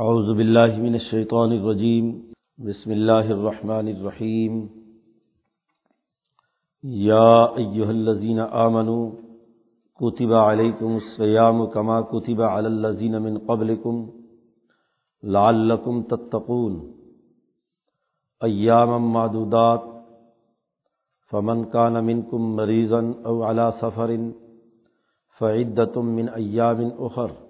اعوذ باللہ من الشیطان الرجیم، بسم اللہ الرحمن الرحیم۔ یا ایہا الذین آمنوا، کتب علیکم السیام کما کتب علی الذین من قبلکم لعلکم تتقون۔ ایاما معدودات، فمن کان منکم مریضا او علی سفر فعدت من ایام اخر۔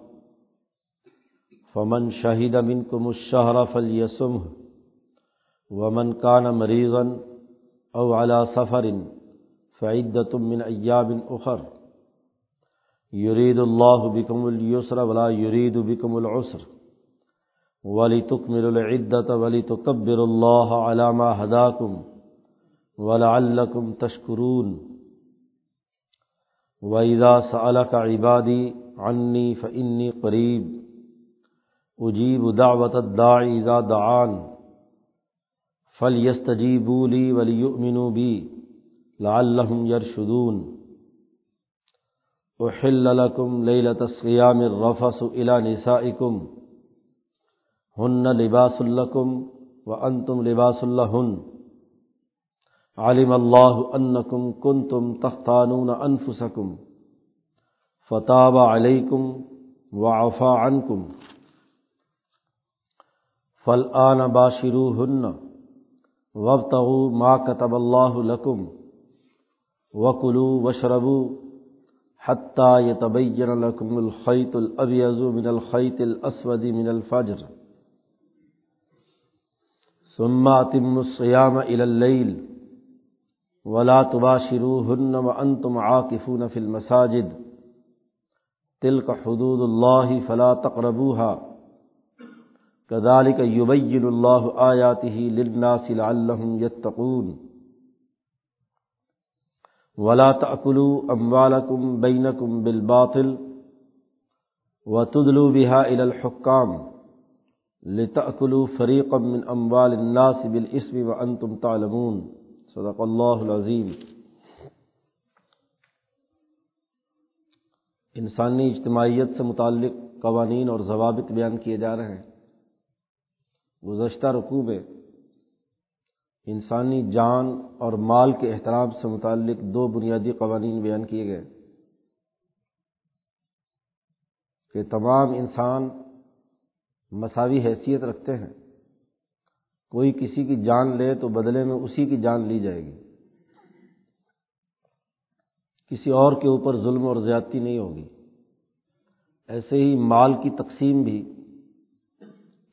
فمن شہید من کو مشہر فلیسم ومن کان مریضن او علا سفر فعدت من ایاب اخر یرید اللہ بکم السر ولا یرید بکم العسر. ولی تکمل العدت ولی تکبر اللہ علامہ ہداکم ولعلکم تشکرون وَإِذَا سَأَلَكَ عِبَادِي عَنِّي فَإِنِّي قَرِيبٌ. اجیب دعوت الداعی اذا دعان، فلیستجیبوا لی ولیؤمنوا بی، لعلہم یرشدون۔ احل لکم لیلۃ الصیام الرفس الى نسائکم، ہن لباس لکم وانتم لباس لہن۔ علم اللہ انکم کنتم تختانون انفسکم، فتاب علیکم وعفا عنکم۔ فل آن باشرو ہن وب ما کتب اللہ لکم وکلو وشربو حتیٰ یہ طبین لکم الخیط الابیض من الخیط الاسود من الفجر ثم اتم الصیام الى اللیل ولا تباشروهن وانتم عاكفون في المساجد تلك حدود الله فلا تقربوها کدالک یبین اللہ آیات ہی للناس لعلہم یتقون ولا تأکلوا اموالکم بینکم بالباطل وتدلوا بها الى الحکام لتأکلوا فریقا من اموال الناس بالاسم وانتم تعلمون. صدق اللہ العظیم انسانی اجتماعیت سے متعلق قوانین اور ضوابط بیان کیے جا رہے ہیں۔ گزشتہ رقوع میں انسانی جان اور مال کے احترام سے متعلق دو بنیادی قوانین بیان کیے گئے کہ تمام انسان مساوی حیثیت رکھتے ہیں۔ کوئی کسی کی جان لے تو بدلے میں اسی کی جان لی جائے گی۔ کسی اور کے اوپر ظلم اور زیادتی نہیں ہوگی۔ ایسے ہی مال کی تقسیم بھی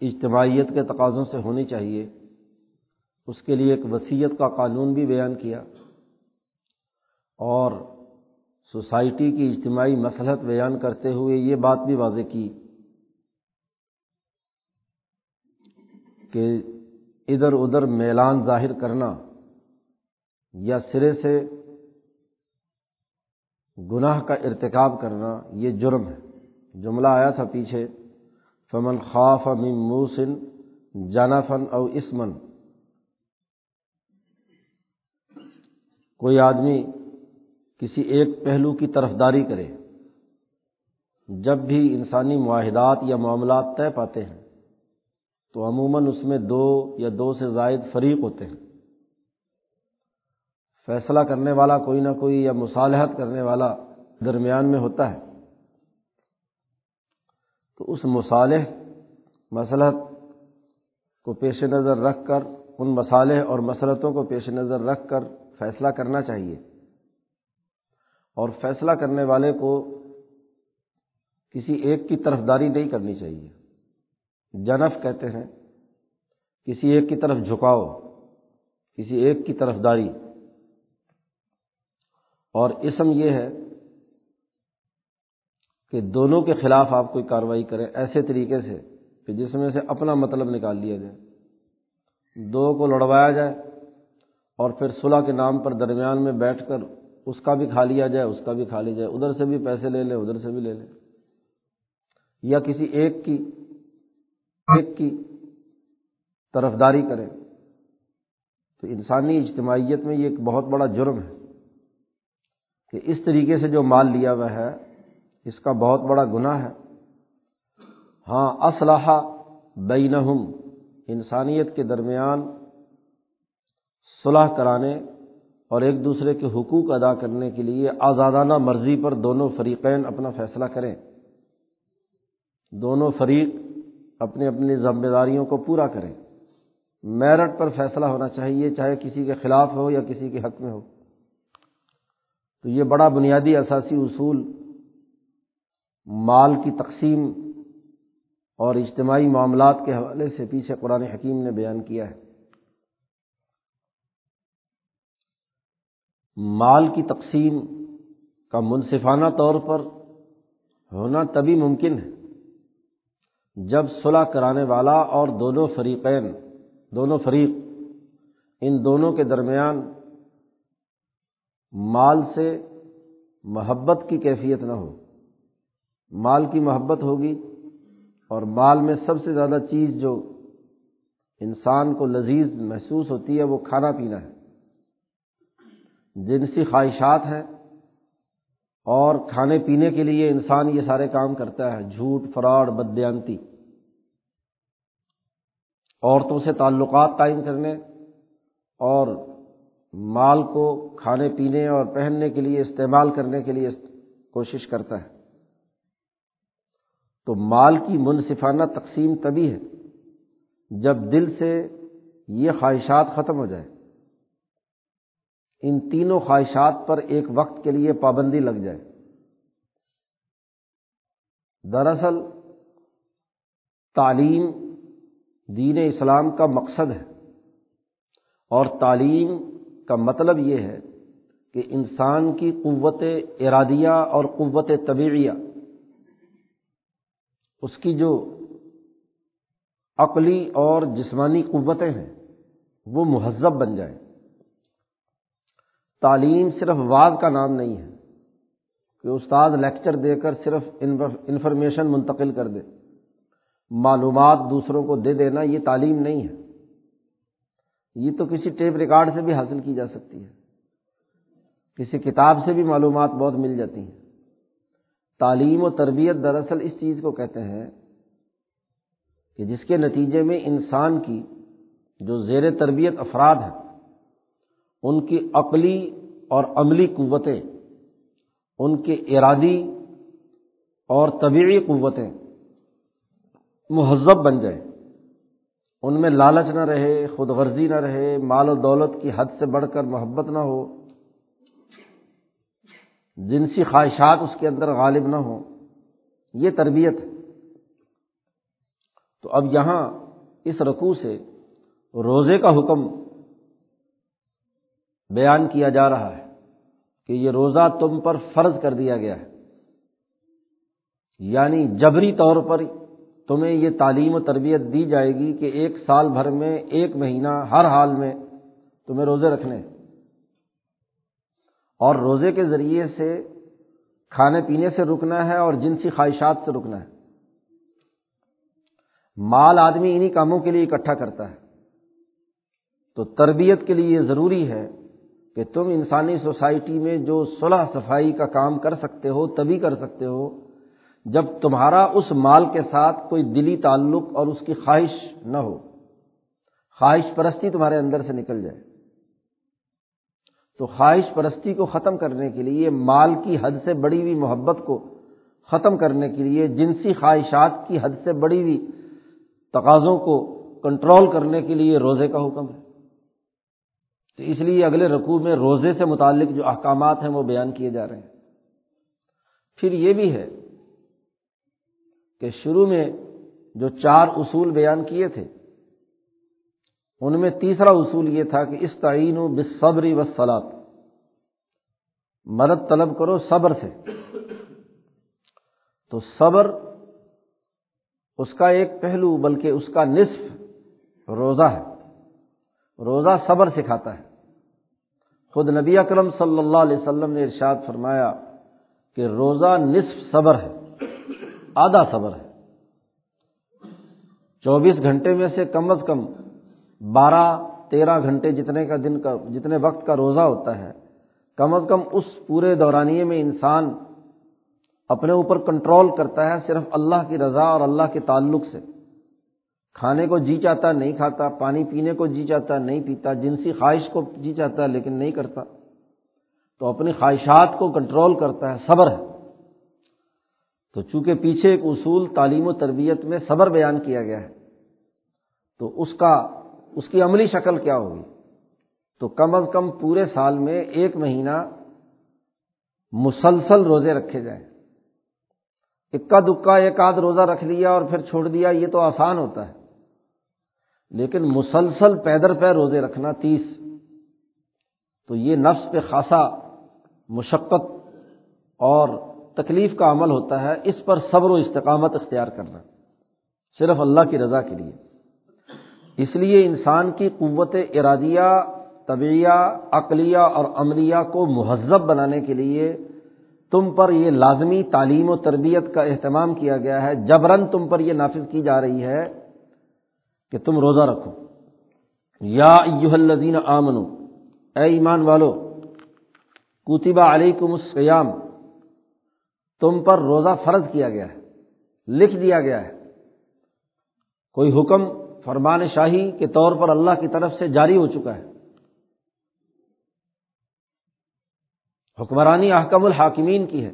اجتماعیت کے تقاضوں سے ہونی چاہیے۔ اس کے لیے ایک وصیت کا قانون بھی بیان کیا۔ اور سوسائٹی کی اجتماعی مسلحت بیان کرتے ہوئے یہ بات بھی واضح کی کہ ادھر ادھر میلان ظاہر کرنا یا سرے سے گناہ کا ارتکاب کرنا یہ جرم ہے۔ جملہ آیا تھا پیچھے۔ فمن خاف من موسن جانفن او اسمن کوئی آدمی کسی ایک پہلو کی طرفداری کرے، جب بھی انسانی معاہدات یا معاملات طے پاتے ہیں، تو عموماً اس میں دو یا دو سے زائد فریق ہوتے ہیں۔ فیصلہ کرنے والا کوئی نہ کوئی یا مصالحت کرنے والا درمیان میں ہوتا ہے۔ تو اس مصالح مسلحت کو پیش نظر رکھ کر، ان مسالح اور مسلطوں کو پیش نظر رکھ کر فیصلہ کرنا چاہیے۔ اور فیصلہ کرنے والے کو کسی ایک کی طرف داری نہیں کرنی چاہیے۔ جنف کہتے ہیں، کسی ایک کی طرف جھکاؤ، کسی ایک کی طرف داری اور اسم یہ ہے کہ دونوں کے خلاف آپ کوئی کاروائی کریں ایسے طریقے سے کہ جس میں سے اپنا مطلب نکال لیا جائے، دو کو لڑوایا جائے اور پھر صلح کے نام پر درمیان میں بیٹھ کر اس کا بھی کھا لیا جائے، اس کا بھی کھا لیا جائے، ادھر سے بھی پیسے لے لیں ادھر سے بھی لے لیں یا کسی ایک کی ایک کی طرفداری کریں۔ تو انسانی اجتماعیت میں یہ ایک بہت بڑا جرم ہے کہ اس طریقے سے جو مال لیا ہوا ہے اس کا بہت بڑا گناہ ہے۔ ہاں اسلحہ بینہم، انسانیت کے درمیان صلح کرانے اور ایک دوسرے کے حقوق ادا کرنے کے لیے آزادانہ مرضی پر دونوں فریقین اپنا فیصلہ کریں۔ دونوں فریق اپنی اپنی ذمہ داریوں کو پورا کریں۔ میرٹ پر فیصلہ ہونا چاہیے، چاہے کسی کے خلاف ہو یا کسی کے حق میں ہو۔ تو یہ بڑا بنیادی اثاثی اصول مال کی تقسیم اور اجتماعی معاملات کے حوالے سے پیچھے قرآن حکیم نے بیان کیا ہے۔ مال کی تقسیم کا منصفانہ طور پر ہونا تبھی ممکن ہے جب صلح کرانے والا اور دونوں فریقین، دونوں فریق ان دونوں کے درمیان مال سے محبت کی کیفیت نہ ہو۔ مال کی محبت ہوگی اور مال میں سب سے زیادہ چیز جو انسان کو لذیذ محسوس ہوتی ہے وہ کھانا پینا ہے۔ جنسی خواہشات ہیں اور کھانے پینے کے لیے انسان یہ سارے کام کرتا ہے، جھوٹ، فراڈ، بدیانتی۔ عورتوں سے تعلقات قائم کرنے اور مال کو کھانے پینے اور پہننے کے لیے استعمال کرنے کے لیے کوشش کرتا ہے۔ تو مال کی منصفانہ تقسیم تبھی ہے جب دل سے یہ خواہشات ختم ہو جائے ان تینوں خواہشات پر ایک وقت کے لیے پابندی لگ جائے۔ دراصل تعلیم دین اسلام کا مقصد ہے اور تعلیم کا مطلب یہ ہے کہ انسان کی قوت ارادیہ اور قوت طبیعیہ اس کی جو عقلی اور جسمانی قوتیں ہیں، وہ مہذب بن جائیں۔ تعلیم صرف واض کا نام نہیں ہے کہ استاد لیکچر دے کر صرف انفارمیشن منتقل کر دے۔ معلومات دوسروں کو دے دینا یہ تعلیم نہیں ہے۔ یہ تو کسی ٹیپ ریکارڈ سے بھی حاصل کی جا سکتی ہے۔ کسی کتاب سے بھی معلومات بہت مل جاتی ہیں۔ تعلیم و تربیت دراصل اس چیز کو کہتے ہیں کہ جس کے نتیجے میں انسان کی جو زیر تربیت افراد ہیں، ان کی عقلی اور عملی قوتیں، ان کے ارادی اور طبعی قوتیں مہذب بن جائیں۔ ان میں لالچ نہ رہے خود غرضی نہ رہے، مال و دولت کی حد سے بڑھ کر محبت نہ ہو۔ جنسی خواہشات اس کے اندر غالب نہ ہو یہ تربیت ہے۔ تو اب یہاں اس رقو سے روزے کا حکم بیان کیا جا رہا ہے کہ یہ روزہ تم پر فرض کر دیا گیا ہے۔ یعنی جبری طور پر تمہیں یہ تعلیم و تربیت دی جائے گی کہ ایک سال بھر میں، ایک مہینہ ہر حال میں تمہیں روزے رکھنے اور روزے کے ذریعے سے کھانے پینے سے رکنا ہے اور جنسی خواہشات سے رکنا ہے۔ مال آدمی انہیں کاموں کے لیے اکٹھا کرتا ہے۔ تو تربیت کے لیے یہ ضروری ہے کہ تم انسانی سوسائٹی میں جو صلح صفائی کا کام کر سکتے ہو، تبھی کر سکتے ہو، جب تمہارا اس مال کے ساتھ کوئی دلی تعلق اور اس کی خواہش نہ ہو۔ خواہش پرستی تمہارے اندر سے نکل جائے۔ تو خواہش پرستی کو ختم کرنے کے لیے، مال کی حد سے بڑی ہوئی محبت کو ختم کرنے کے لیے، جنسی خواہشات کی حد سے بڑی ہوئی تقاضوں کو کنٹرول کرنے کے لیے روزے کا حکم ہے۔ تو اس لیے اگلے رقوع میں روزے سے متعلق جو احکامات ہیں وہ بیان کیے جا رہے ہیں۔ پھر یہ بھی ہے کہ شروع میں جو چار اصول بیان کیے تھے ان میں تیسرا اصول یہ تھا کہ اس تعین و بصبری و سلاد مدد طلب کرو صبر سے۔ تو صبر اس کا ایک پہلو، بلکہ اس کا نصف روزہ ہے۔ روزہ صبر سکھاتا ہے۔ خود نبی اکرم صلی اللہ علیہ وسلم نے ارشاد فرمایا کہ روزہ نصف صبر ہے، آدھا صبر ہے۔ چوبیس گھنٹے میں سے کم از کم بارہ تیرہ گھنٹے جتنے کا دن کا، جتنے وقت کا روزہ ہوتا ہے، کم از کم اس پورے دورانیے میں انسان اپنے اوپر کنٹرول کرتا ہے صرف اللہ کی رضا اور اللہ کے تعلق سے۔ کھانے کو جی چاہتا، نہیں کھاتا، پانی پینے کو جی چاہتا، نہیں پیتا، جنسی خواہش کو جی چاہتا لیکن نہیں کرتا۔ تو اپنی خواہشات کو کنٹرول کرتا ہے، صبر ہے۔ تو چونکہ پیچھے ایک اصول تعلیم و تربیت میں صبر بیان کیا گیا ہے، تو اس کا اس کی عملی شکل کیا ہوگی؟ تو کم از کم پورے سال میں ایک مہینہ مسلسل روزے رکھے جائیں۔ اکا دکا ایک آدھ روزہ رکھ لیا اور پھر چھوڑ دیا، یہ تو آسان ہوتا ہے۔ لیکن مسلسل پیدر پہ روزے رکھنا تیس۔ تو یہ نفس پہ خاصا مشقت اور تکلیف کا عمل ہوتا ہے، اس پر صبر و استقامت اختیار کرنا، صرف اللہ کی رضا کے لیے۔ اس لیے انسان کی قوت ارادیہ طبیعہ عقلیہ اور عملیہ کو مہذب بنانے کے لیے تم پر یہ لازمی تعلیم و تربیت کا اہتمام کیا گیا ہے۔ جبرن تم پر یہ نافذ کی جا رہی ہے کہ تم روزہ رکھو۔ یا ایوہ الذین آمنو، اے ایمان والو کوتبہ علیکم السیام تم پر روزہ فرض کیا گیا ہے، لکھ دیا گیا ہے۔ کوئی حکم فرمان شاہی کے طور پر اللہ کی طرف سے جاری ہو چکا ہے۔ حکمرانی احکم الحاکمین کی ہے۔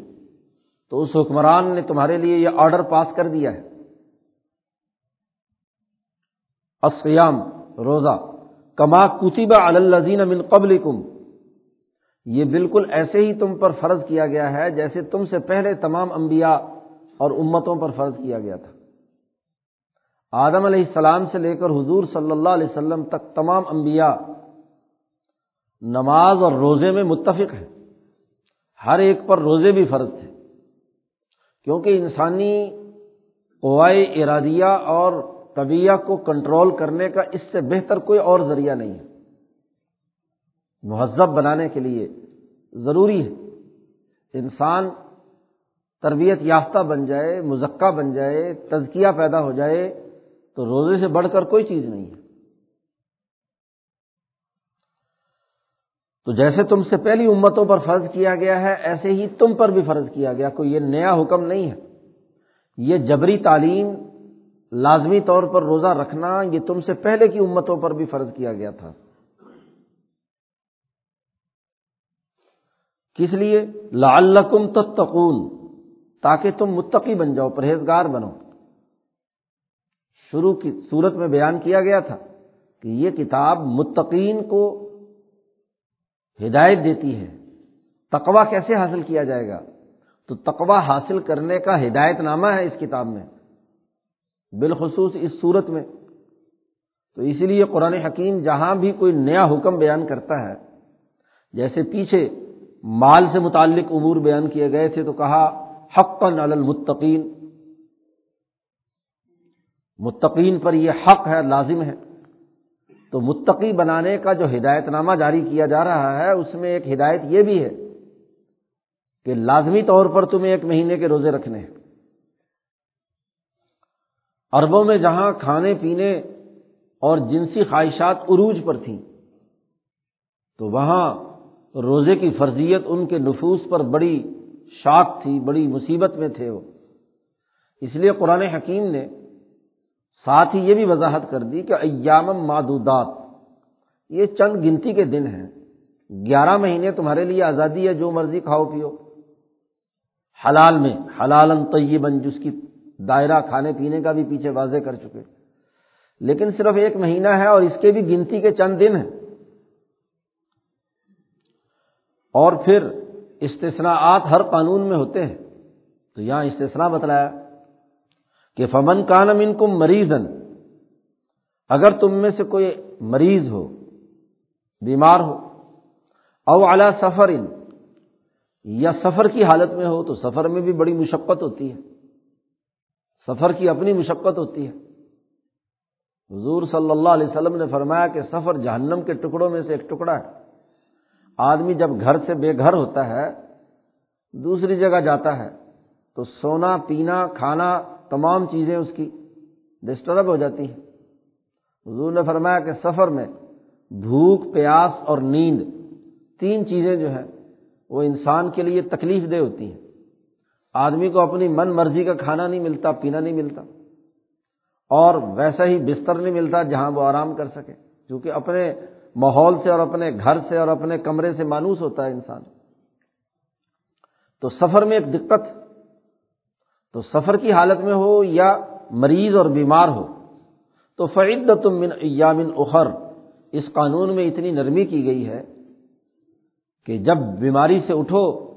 تو اس حکمران نے تمہارے لیے یہ آرڈر پاس کر دیا ہے۔ اسیام روزہ۔ کما کتبہ الزین من قبل یہ بالکل ایسے ہی تم پر فرض کیا گیا ہے جیسے تم سے پہلے تمام انبیاء اور امتوں پر فرض کیا گیا تھا۔ آدم علیہ السلام سے لے کر حضور صلی اللہ علیہ وسلم تک تمام انبیاء نماز اور روزے میں متفق ہیں۔ ہر ایک پر روزے بھی فرض تھے۔ کیونکہ انسانی قوائے ارادیہ اور طبیعہ کو کنٹرول کرنے کا اس سے بہتر کوئی اور ذریعہ نہیں ہے۔ مہذب بنانے کے لیے ضروری ہے۔ انسان تربیت یافتہ بن جائے، مزکہ بن جائے، تزکیہ پیدا ہو جائے تو روزے سے بڑھ کر کوئی چیز نہیں ہے۔ تو جیسے تم سے پہلی امتوں پر فرض کیا گیا ہے، ایسے ہی تم پر بھی فرض کیا گیا۔ کوئی یہ نیا حکم نہیں ہے۔ یہ جبری تعلیم لازمی طور پر روزہ رکھنا یہ تم سے پہلے کی امتوں پر بھی فرض کیا گیا تھا۔ کس لیے؟ لعلکم تتقون، تاکہ تم متقی بن جاؤ، پرہیزگار بنو۔ شروع کی صورت میں بیان کیا گیا تھا کہ یہ کتاب متقین کو ہدایت دیتی ہے۔ تقوا کیسے حاصل کیا جائے گا؟ تو تقوا حاصل کرنے کا ہدایت نامہ ہے اس کتاب میں، بالخصوص اس صورت میں۔ تو اسی لیے قرآن حکیم جہاں بھی کوئی نیا حکم بیان کرتا ہے، جیسے پیچھے مال سے متعلق امور بیان کیے گئے تھے تو کہا حق المتقین متقین پر یہ حق ہے، لازم ہے۔ تو متقی بنانے کا جو ہدایت نامہ جاری کیا جا رہا ہے، اس میں ایک ہدایت یہ بھی ہے کہ لازمی طور پر تمہیں ایک مہینے کے روزے رکھنے ہیں۔ اربوں میں جہاں کھانے، پینے اور جنسی خواہشات عروج پر تھیں، تو وہاں روزے کی فرضیت ان کے نفوس پر بڑی شاک تھی، بڑی مصیبت میں تھے وہ۔ اس لیے قرآن حکیم نے ساتھ ہی یہ بھی وضاحت کر دی کہ ایام مادودات یہ چند گنتی کے دن ہیں۔ گیارہ مہینے تمہارے لیے آزادی ہے، جو مرضی کھاؤ پیو۔ حلال میں حلال طیبن جس کی دائرہ کھانے پینے کا بھی پیچھے واضح کر چکے۔ لیکن صرف ایک مہینہ ہے اور اس کے بھی گنتی کے چند دن ہیں۔ اور پھر استثناءات ہر قانون میں ہوتے ہیں۔ تو یہاں استثنا بتلایا۔ کہ فمن کانم ان کو مریضن اگر تم میں سے کوئی مریض ہو، بیمار ہو، او اعلی سفر ان یا سفر کی حالت میں ہو، تو سفر میں بھی بڑی مشقت ہوتی ہے۔ سفر کی اپنی مشقت ہوتی ہے۔ حضور صلی اللہ علیہ وسلم نے فرمایا کہ سفر جہنم کے ٹکڑوں میں سے ایک ٹکڑا ہے۔ آدمی جب گھر سے بے گھر ہوتا ہے، دوسری جگہ جاتا ہے، تو سونا، پینا، کھانا تمام چیزیں اس کی ڈسٹرب ہو جاتی ہیں۔ حضور نے فرمایا کہ سفر میں بھوک، پیاس اور نیند تین چیزیں جو ہیں، وہ انسان کے لیے تکلیف دہ ہوتی ہیں۔ آدمی کو اپنی من مرضی کا کھانا نہیں ملتا، پینا نہیں ملتا۔ اور ویسا ہی بستر نہیں ملتا جہاں وہ آرام کر سکے۔ کیونکہ اپنے ماحول سے اور اپنے گھر سے اور اپنے کمرے سے مانوس ہوتا ہے انسان۔ تو سفر میں ایک دقت تو سفر کی حالت میں ہو یا مریض اور بیمار ہو، تو فعد تم من ایامن اخر، اس قانون میں اتنی نرمی کی گئی ہے کہ جب بیماری سے اٹھو،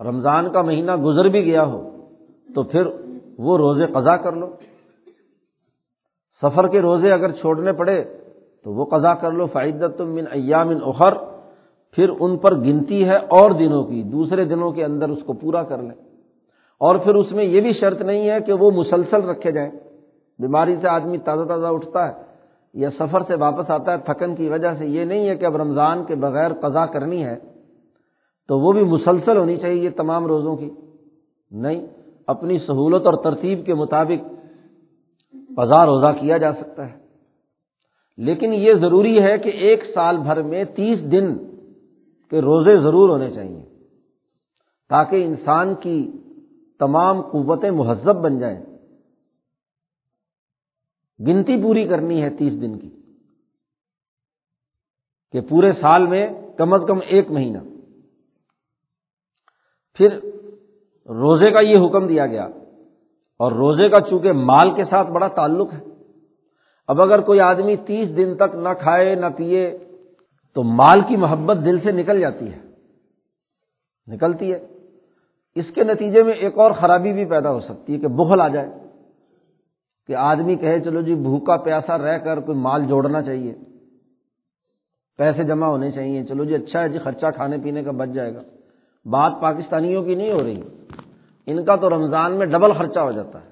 رمضان کا مہینہ گزر بھی گیا ہو، تو پھر وہ روزے قضا کر لو۔ سفر کے روزے اگر چھوڑنے پڑے، تو وہ قضا کر لو۔ فائدت تم من ایام اخر، پھر ان پر گنتی ہے اور دنوں کی، دوسرے دنوں کے اندر اس کو پورا کر لیں اور پھر اس میں یہ بھی شرط نہیں ہے کہ وہ مسلسل رکھے جائیں۔ بیماری سے آدمی تازہ تازہ اٹھتا ہے یا سفر سے واپس آتا ہے، تھکن کی وجہ سے۔ یہ نہیں ہے کہ اب رمضان کے بغیر قضا کرنی ہے تو وہ بھی مسلسل ہونی چاہیے یہ تمام روزوں کی۔ نہیں، اپنی سہولت اور ترتیب کے مطابق قضا روزہ کیا جا سکتا ہے۔ لیکن یہ ضروری ہے کہ ایک سال بھر میں تیس دن کے روزے ضرور ہونے چاہیے تاکہ انسان کی تمام قوتیں مہذب بن جائیں۔ گنتی پوری کرنی ہے تیس دن کی، کہ پورے سال میں کم از کم ایک مہینہ۔ پھر روزے کا یہ حکم دیا گیا، اور روزے کا چونکہ مال کے ساتھ بڑا تعلق ہے، اب اگر کوئی آدمی تیس دن تک نہ کھائے نہ پیے، تو مال کی محبت دل سے نکل جاتی ہے۔ نکلتی ہے۔ اس کے نتیجے میں ایک اور خرابی بھی پیدا ہو سکتی ہے کہ بخل آ جائے، کہ آدمی کہے، چلو جی بھوکا پیاسا رہ کر کوئی مال جوڑنا چاہیے، پیسے جمع ہونے چاہیے، چلو جی اچھا ہے جی خرچہ کھانے پینے کا بچ جائے گا۔ بات پاکستانیوں کی نہیں ہو رہی، ان کا تو رمضان میں ڈبل خرچہ ہو جاتا ہے۔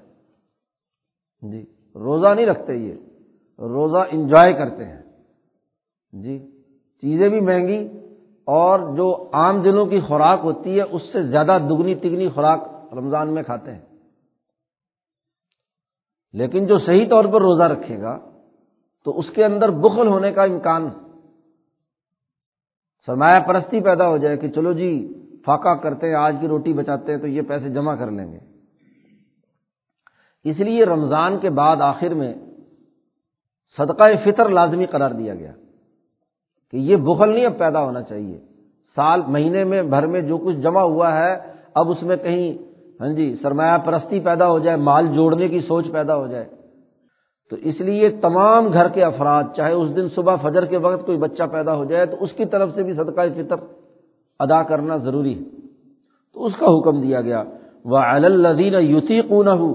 جی روزہ نہیں رکھتے یہ، روزہ انجوائے کرتے ہیں۔ جی چیزیں بھی مہنگی اور جو عام دنوں کی خوراک ہوتی ہے، اس سے زیادہ دگنی تگنی خوراک رمضان میں کھاتے ہیں۔ لیکن جو صحیح طور پر روزہ رکھے گا، تو اس کے اندر بخل ہونے کا امکان سرمایہ پرستی پیدا ہو جائے کہ چلو جی فاقہ کرتے ہیں، آج کی روٹی بچاتے ہیں، تو یہ پیسے جمع کر لیں گے۔ اس لیے رمضان کے بعد آخر میں صدقہ فطر لازمی قرار دیا گیا۔ کہ یہ بخل نہیں اب پیدا ہونا چاہیے۔ سال، مہینے میں، بھر میں جو کچھ جمع ہوا ہے، اب اس میں کہیں ہاں جی سرمایہ پرستی پیدا ہو جائے، مال جوڑنے کی سوچ پیدا ہو جائے۔ تو اس لیے تمام گھر کے افراد، چاہے اس دن صبح فجر کے وقت کوئی بچہ پیدا ہو جائے، تو اس کی طرف سے بھی صدقہ فطر ادا کرنا ضروری ہے۔ تو اس کا حکم دیا گیا۔ وہ الدین یوتی کون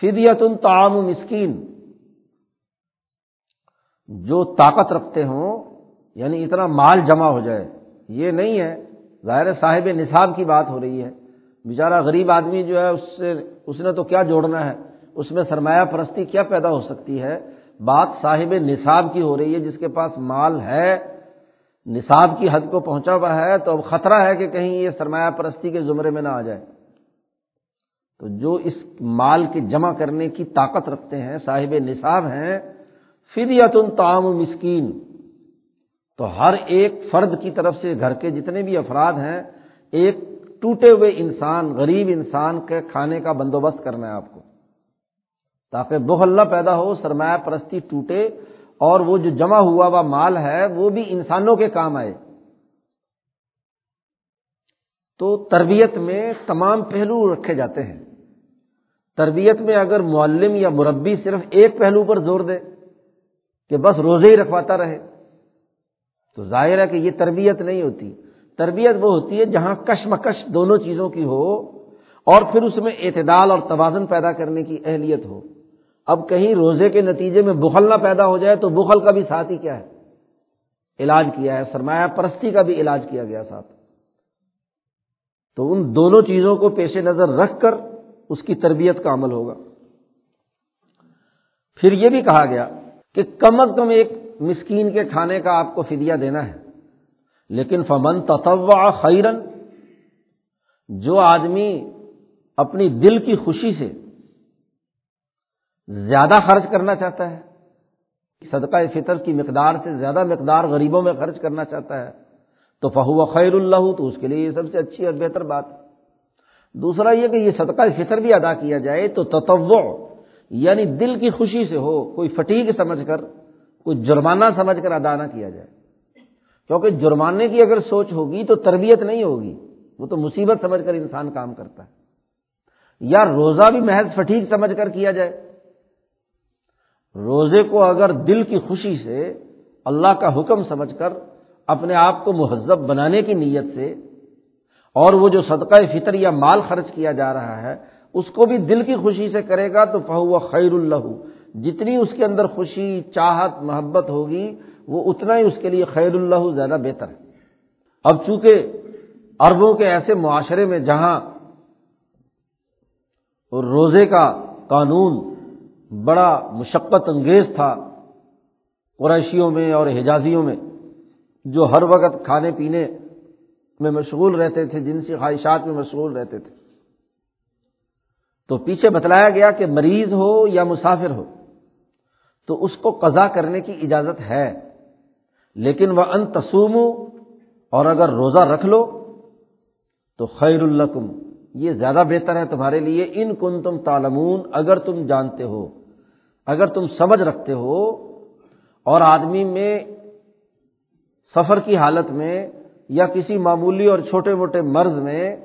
فدیت تعام مسکین جو طاقت رکھتے ہوں یعنی اتنا مال جمع ہو جائے، یہ نہیں ہے۔ ظاہر صاحب نصاب کی بات ہو رہی ہے۔ بیچارہ غریب آدمی جو ہے، اس سے، اس نے تو کیا جوڑنا ہے؟ اس میں سرمایہ پرستی کیا پیدا ہو سکتی ہے؟ بات صاحب نصاب کی ہو رہی ہے، جس کے پاس مال ہے، نصاب کی حد کو پہنچا ہوا ہے، تو اب خطرہ ہے کہ کہیں یہ سرمایہ پرستی کے زمرے میں نہ آ جائے۔ تو جو اس مال کے جمع کرنے کی طاقت رکھتے ہیں، صاحب نصاب ہیں۔ پھر یا تعام مسکین۔ تو ہر ایک فرد کی طرف سے گھر کے جتنے بھی افراد ہیں، ایک ٹوٹے ہوئے انسان، غریب انسان کے کھانے کا بندوبست کرنا ہے آپ کو۔ تاکہ بخل نہ پیدا ہو، سرمایہ پرستی ٹوٹے اور وہ جو جمع ہوا ہوا مال ہے، وہ بھی انسانوں کے کام آئے۔ تو تربیت میں تمام پہلو رکھے جاتے ہیں۔ تربیت میں اگر معلم یا مربی صرف ایک پہلو پر زور دے کہ بس روزے ہی رکھواتا رہے تو ظاہر ہے کہ یہ تربیت نہیں ہوتی۔ تربیت وہ ہوتی ہے جہاں کشمکش دونوں چیزوں کی ہو اور پھر اس میں اعتدال اور توازن پیدا کرنے کی اہلیت ہو۔ اب کہیں روزے کے نتیجے میں بخل نہ پیدا ہو جائے تو بخل کا بھی ساتھ ہی کیا ہے؟ علاج کیا ہے؟ سرمایہ پرستی کا بھی علاج کیا گیا ساتھ۔ تو ان دونوں چیزوں کو پیش نظر رکھ کر اس کی تربیت کا عمل ہوگا۔ پھر یہ بھی کہا گیا کہ کم از کم ایک مسکین کے کھانے کا آپ کو فدیہ دینا ہے۔ لیکن فمن تطوع خیرن جو آدمی اپنی دل کی خوشی سے زیادہ خرچ کرنا چاہتا ہے، صدقہ فطر کی مقدار سے زیادہ مقدار غریبوں میں خرچ کرنا چاہتا ہے، تو فہو خیر اللہ، تو اس کے لیے یہ سب سے اچھی اور بہتر بات ہے۔ دوسرا یہ کہ یہ صدقہ فطر بھی ادا کیا جائے تو تتو یعنی دل کی خوشی سے ہو، کوئی فٹیک سمجھ کر کوئی جرمانہ سمجھ کر ادا نہ کیا جائے۔ کیونکہ جرمانے کی اگر سوچ ہوگی تو تربیت نہیں ہوگی، وہ تو مصیبت سمجھ کر انسان کام کرتا ہے۔ یا روزہ بھی محض فٹیک سمجھ کر کیا جائے۔ روزے کو اگر دل کی خوشی سے اللہ کا حکم سمجھ کر اپنے آپ کو مہذب بنانے کی نیت سے اور وہ جو صدقہ فطر یا مال خرچ کیا جا رہا ہے، اس کو بھی دل کی خوشی سے کرے گا تو فہو خیر اللہ۔ جتنی اس کے اندر خوشی، چاہت، محبت ہوگی، وہ اتنا ہی اس کے لیے خیر اللہ زیادہ بہتر ہے۔ اب چونکہ عربوں کے ایسے معاشرے میں جہاں روزے کا قانون بڑا مشقت انگیز تھا، قریشیوں میں اور حجازیوں میں، جو ہر وقت کھانے پینے میں مشغول رہتے تھے جنسی خواہشات میں مشغول رہتے تھے۔ تو پیچھے بتلایا گیا کہ مریض ہو یا مسافر ہو تو اس کو قضا کرنے کی اجازت ہے۔ لیکن وہ ان تسوم اور اگر روزہ رکھ لو تو خیر القم یہ زیادہ بہتر ہے تمہارے لیے۔ ان کن تم تالمون اگر تم جانتے ہو، اگر تم سمجھ رکھتے ہو۔ اور آدمی میں سفر کی حالت میں یا کسی معمولی اور چھوٹے موٹے مرض میں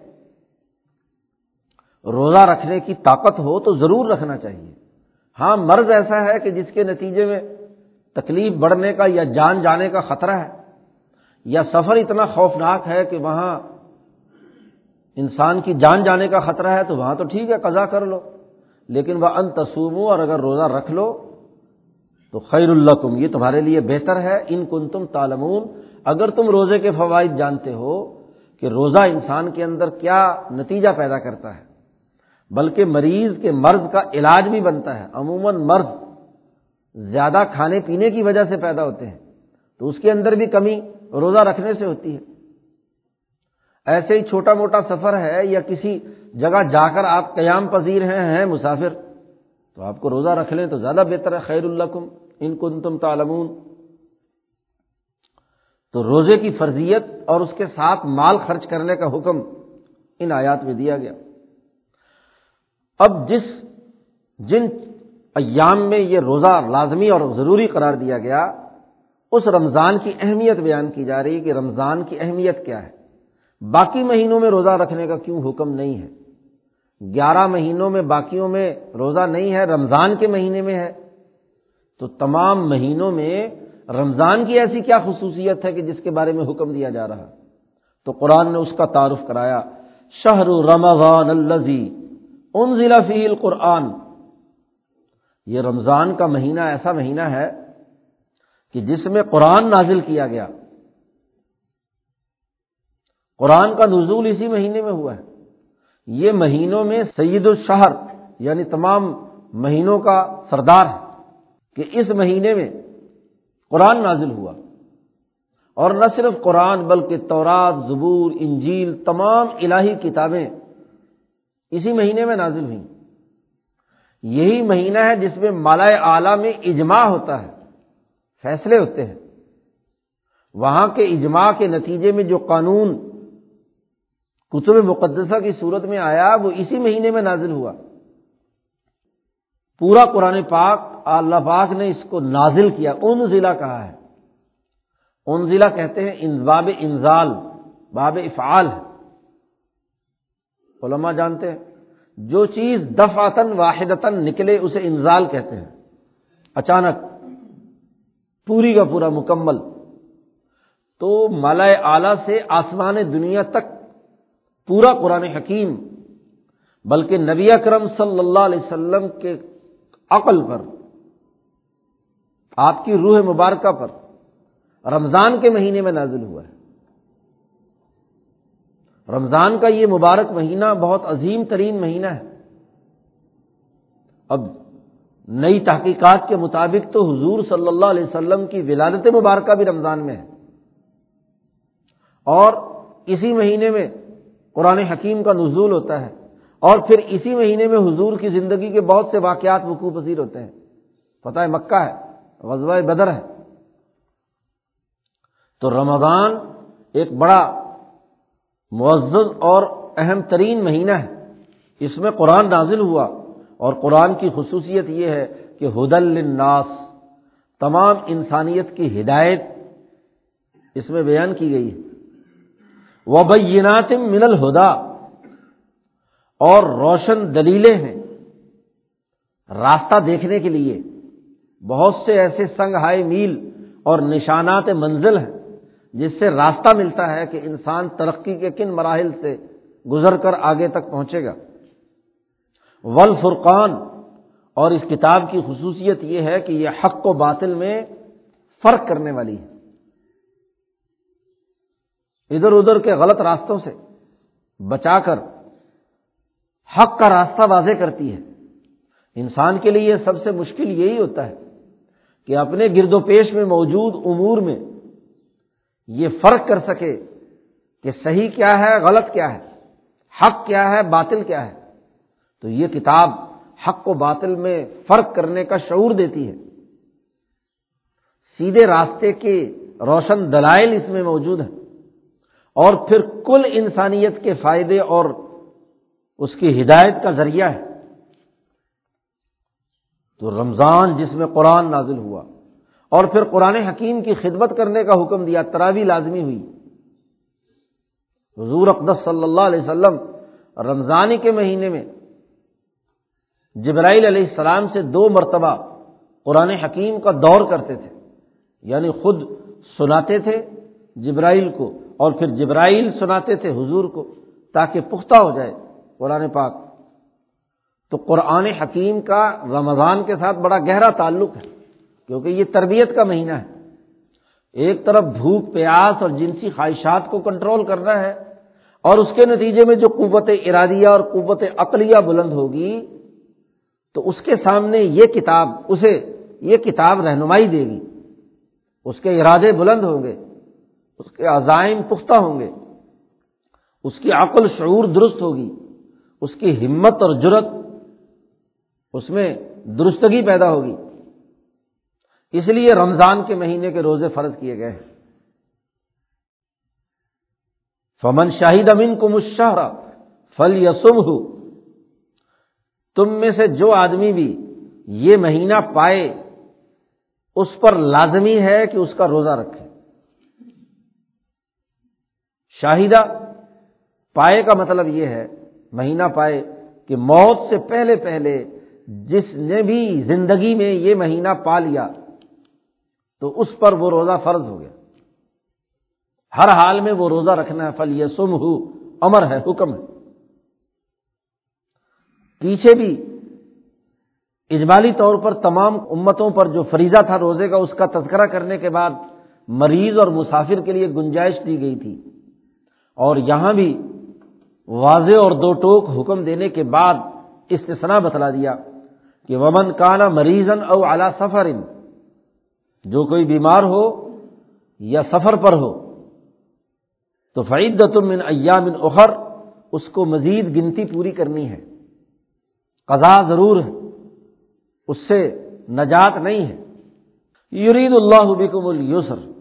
روزہ رکھنے کی طاقت ہو تو ضرور رکھنا چاہیے۔ ہاں مرض ایسا ہے کہ جس کے نتیجے میں تکلیف بڑھنے کا یا جان جانے کا خطرہ ہے، یا سفر اتنا خوفناک ہے کہ وہاں انسان کی جان جانے کا خطرہ ہے تو وہاں تو ٹھیک ہے، قضا کر لو۔ لیکن وہ ان تسومو اور اگر روزہ رکھ لو تو خیر اللہ یہ تمہارے لیے بہتر ہے۔ ان کن تم تالمون اگر تم روزے کے فوائد جانتے ہو کہ روزہ انسان کے اندر کیا نتیجہ پیدا کرتا ہے۔ بلکہ مریض کے مرض کا علاج بھی بنتا ہے، عموماً مرض زیادہ کھانے پینے کی وجہ سے پیدا ہوتے ہیں، تو اس کے اندر بھی کمی روزہ رکھنے سے ہوتی ہے۔ ایسے ہی چھوٹا موٹا سفر ہے یا کسی جگہ جا کر آپ قیام پذیر ہیں ہیں مسافر، تو آپ کو روزہ رکھ لیں تو زیادہ بہتر ہے۔ خیر اللہ ان کن تم تالمون تو روزے کی فرضیت اور اس کے ساتھ مال خرچ کرنے کا حکم ان آیات میں دیا گیا۔ اب جس جن ایام میں یہ روزہ لازمی اور ضروری قرار دیا گیا، اس رمضان کی اہمیت بیان کی جا رہی ہے کہ رمضان کی اہمیت کیا ہے۔ باقی مہینوں میں روزہ رکھنے کا کیوں حکم نہیں ہے؟ گیارہ مہینوں میں باقیوں میں روزہ نہیں ہے، رمضان کے مہینے میں ہے۔ تو تمام مہینوں میں رمضان کی ایسی کیا خصوصیت ہے کہ جس کے بارے میں حکم دیا جا رہا؟ تو قرآن نے اس کا تعارف کرایا شہر رمضان الزی ان ضلع فیل قرآن یہ رمضان کا مہینہ، ایسا مہینہ ہے کہ جس میں قرآن نازل کیا گیا۔ قرآن کا نزول اسی مہینے میں ہوا ہے۔ یہ مہینوں میں سید الشہر یعنی تمام مہینوں کا سردار ہے کہ اس مہینے میں قرآن نازل ہوا۔ اور نہ صرف قرآن بلکہ تورات، زبور، انجیل، تمام الہی کتابیں اسی مہینے میں نازل ہوئیں یہی مہینہ ہے جس میں مالا اعلی میں اجماع ہوتا ہے، فیصلے ہوتے ہیں۔ وہاں کے اجماع کے نتیجے میں جو قانون کتب مقدسہ کی صورت میں آیا، وہ اسی مہینے میں نازل ہوا۔ پورا قرآن پاک اللہ پاک نے اس کو نازل کیا ان ضلع کہا ہے۔ ان ضلع کہتے ہیں ان باب انزال، باب افعال۔ ہے علماء جانتے ہیں، جو چیز دفعتن واحدتاً نکلے اسے انزال کہتے ہیں۔ اچانک پوری کا پورا مکمل۔ تو مالا اعلی سے آسمان دنیا تک پورا قرآن حکیم، بلکہ نبی اکرم صلی اللہ علیہ وسلم کے عقل پر، آپ کی روح مبارکہ پر، رمضان کے مہینے میں نازل ہوا ہے۔ رمضان کا یہ مبارک مہینہ بہت عظیم ترین مہینہ ہے۔ اب نئی تحقیقات کے مطابق تو حضور صلی اللہ علیہ وسلم کی ولادت مبارکہ بھی رمضان میں ہے۔ اور اسی مہینے میں قرآن حکیم کا نزول ہوتا ہے۔ اور پھر اسی مہینے میں حضور کی زندگی کے بہت سے واقعات وقوع پذیر ہوتے ہیں۔ فتح مکہ ہے، غزوہ بدر ہے۔ تو رمضان ایک بڑا معزز اور اہم ترین مہینہ ہے۔ اس میں قرآن نازل ہوا اور قرآن کی خصوصیت یہ ہے کہ ہدل الناس تمام انسانیت کی ہدایت اس میں بیان کی گئی ہے۔ وہ بینات من الہدا، اور روشن دلیلیں ہیں راستہ دیکھنے کے لیے۔ بہت سے ایسے سنگ ہائے میل اور نشانات منزل ہیں۔ جس سے راستہ ملتا ہے کہ انسان ترقی کے کن مراحل سے گزر کر آگے تک پہنچے گا۔ ول فرقان اور اس کتاب کی خصوصیت یہ ہے کہ یہ حق و باطل میں فرق کرنے والی ہے۔ ادھر ادھر کے غلط راستوں سے بچا کر حق کا راستہ واضح کرتی ہے۔ انسان کے لیے سب سے مشکل یہی ہوتا ہے کہ اپنے گرد و پیش میں موجود امور میں یہ فرق کر سکے کہ صحیح کیا ہے، غلط کیا ہے، حق کیا ہے، باطل کیا ہے۔ تو یہ کتاب حق و باطل میں فرق کرنے کا شعور دیتی ہے۔ سیدھے راستے کے روشن دلائل اس میں موجود ہیں۔ اور پھر کل انسانیت کے فائدے اور اس کی ہدایت کا ذریعہ ہے۔ تو رمضان جس میں قرآن نازل ہوا اور پھر قرآن حکیم کی خدمت کرنے کا حکم دیا تراوی لازمی ہوئی۔ حضور اقدس صلی اللہ علیہ وسلم رمضان کے مہینے میں جبرائیل علیہ السلام سے دو مرتبہ قرآن حکیم کا دور کرتے تھے یعنی خود سناتے تھے جبرائیل کو اور پھر جبرائیل سناتے تھے حضور کو تاکہ پختہ ہو جائے قرآن پاک۔ تو قرآن حکیم کا رمضان کے ساتھ بڑا گہرا تعلق ہے۔ کیونکہ یہ تربیت کا مہینہ ہے۔ ایک طرف بھوک، پیاس اور جنسی خواہشات کو کنٹرول کرنا ہے اور اس کے نتیجے میں جو قوت ارادیہ اور قوت عقلیہ بلند ہوگی، تو اس کے سامنے یہ کتاب، اسے یہ کتاب رہنمائی دے گی۔ اس کے ارادے بلند ہوں گے، اس کے عزائم پختہ ہوں گے۔ اس کی عقل شعور درست ہوگی، اس کی ہمت اور جرت اس میں درستگی پیدا ہوگی۔ اس لیے رمضان کے مہینے کے روزے فرض کیے گئے ہیں۔ فمن شاہد امین کو مشاہرہ فل یسم ہو تم میں سے جو آدمی بھی یہ مہینہ پائے، اس پر لازمی ہے کہ اس کا روزہ رکھے۔ شاہدہ، پائے کا مطلب یہ ہے، مہینہ پائے کہ موت سے پہلے پہلے جس نے بھی زندگی میں یہ مہینہ پا لیا تو اس پر وہ روزہ فرض ہو گیا۔ ہر حال میں وہ روزہ رکھنا ہے فل یہ سم ہو امر ہے، حکم ہے۔ پیچھے بھی اجمالی طور پر تمام امتوں پر جو فریضہ تھا روزے کا، اس کا تذکرہ کرنے کے بعد مریض اور مسافر کے لیے گنجائش دی گئی تھی۔ اور یہاں بھی واضح اور دو ٹوک حکم دینے کے بعد استثنا بتلا دیا کہ ومن کانا مریضن او اعلی سفر جو کوئی بیمار ہو یا سفر پر ہو، تو فعید من ایام اخر اس کو مزید گنتی پوری کرنی ہے۔ قضا ضرور ہے، اس سے نجات نہیں ہے۔ یرید اللہ بکم السر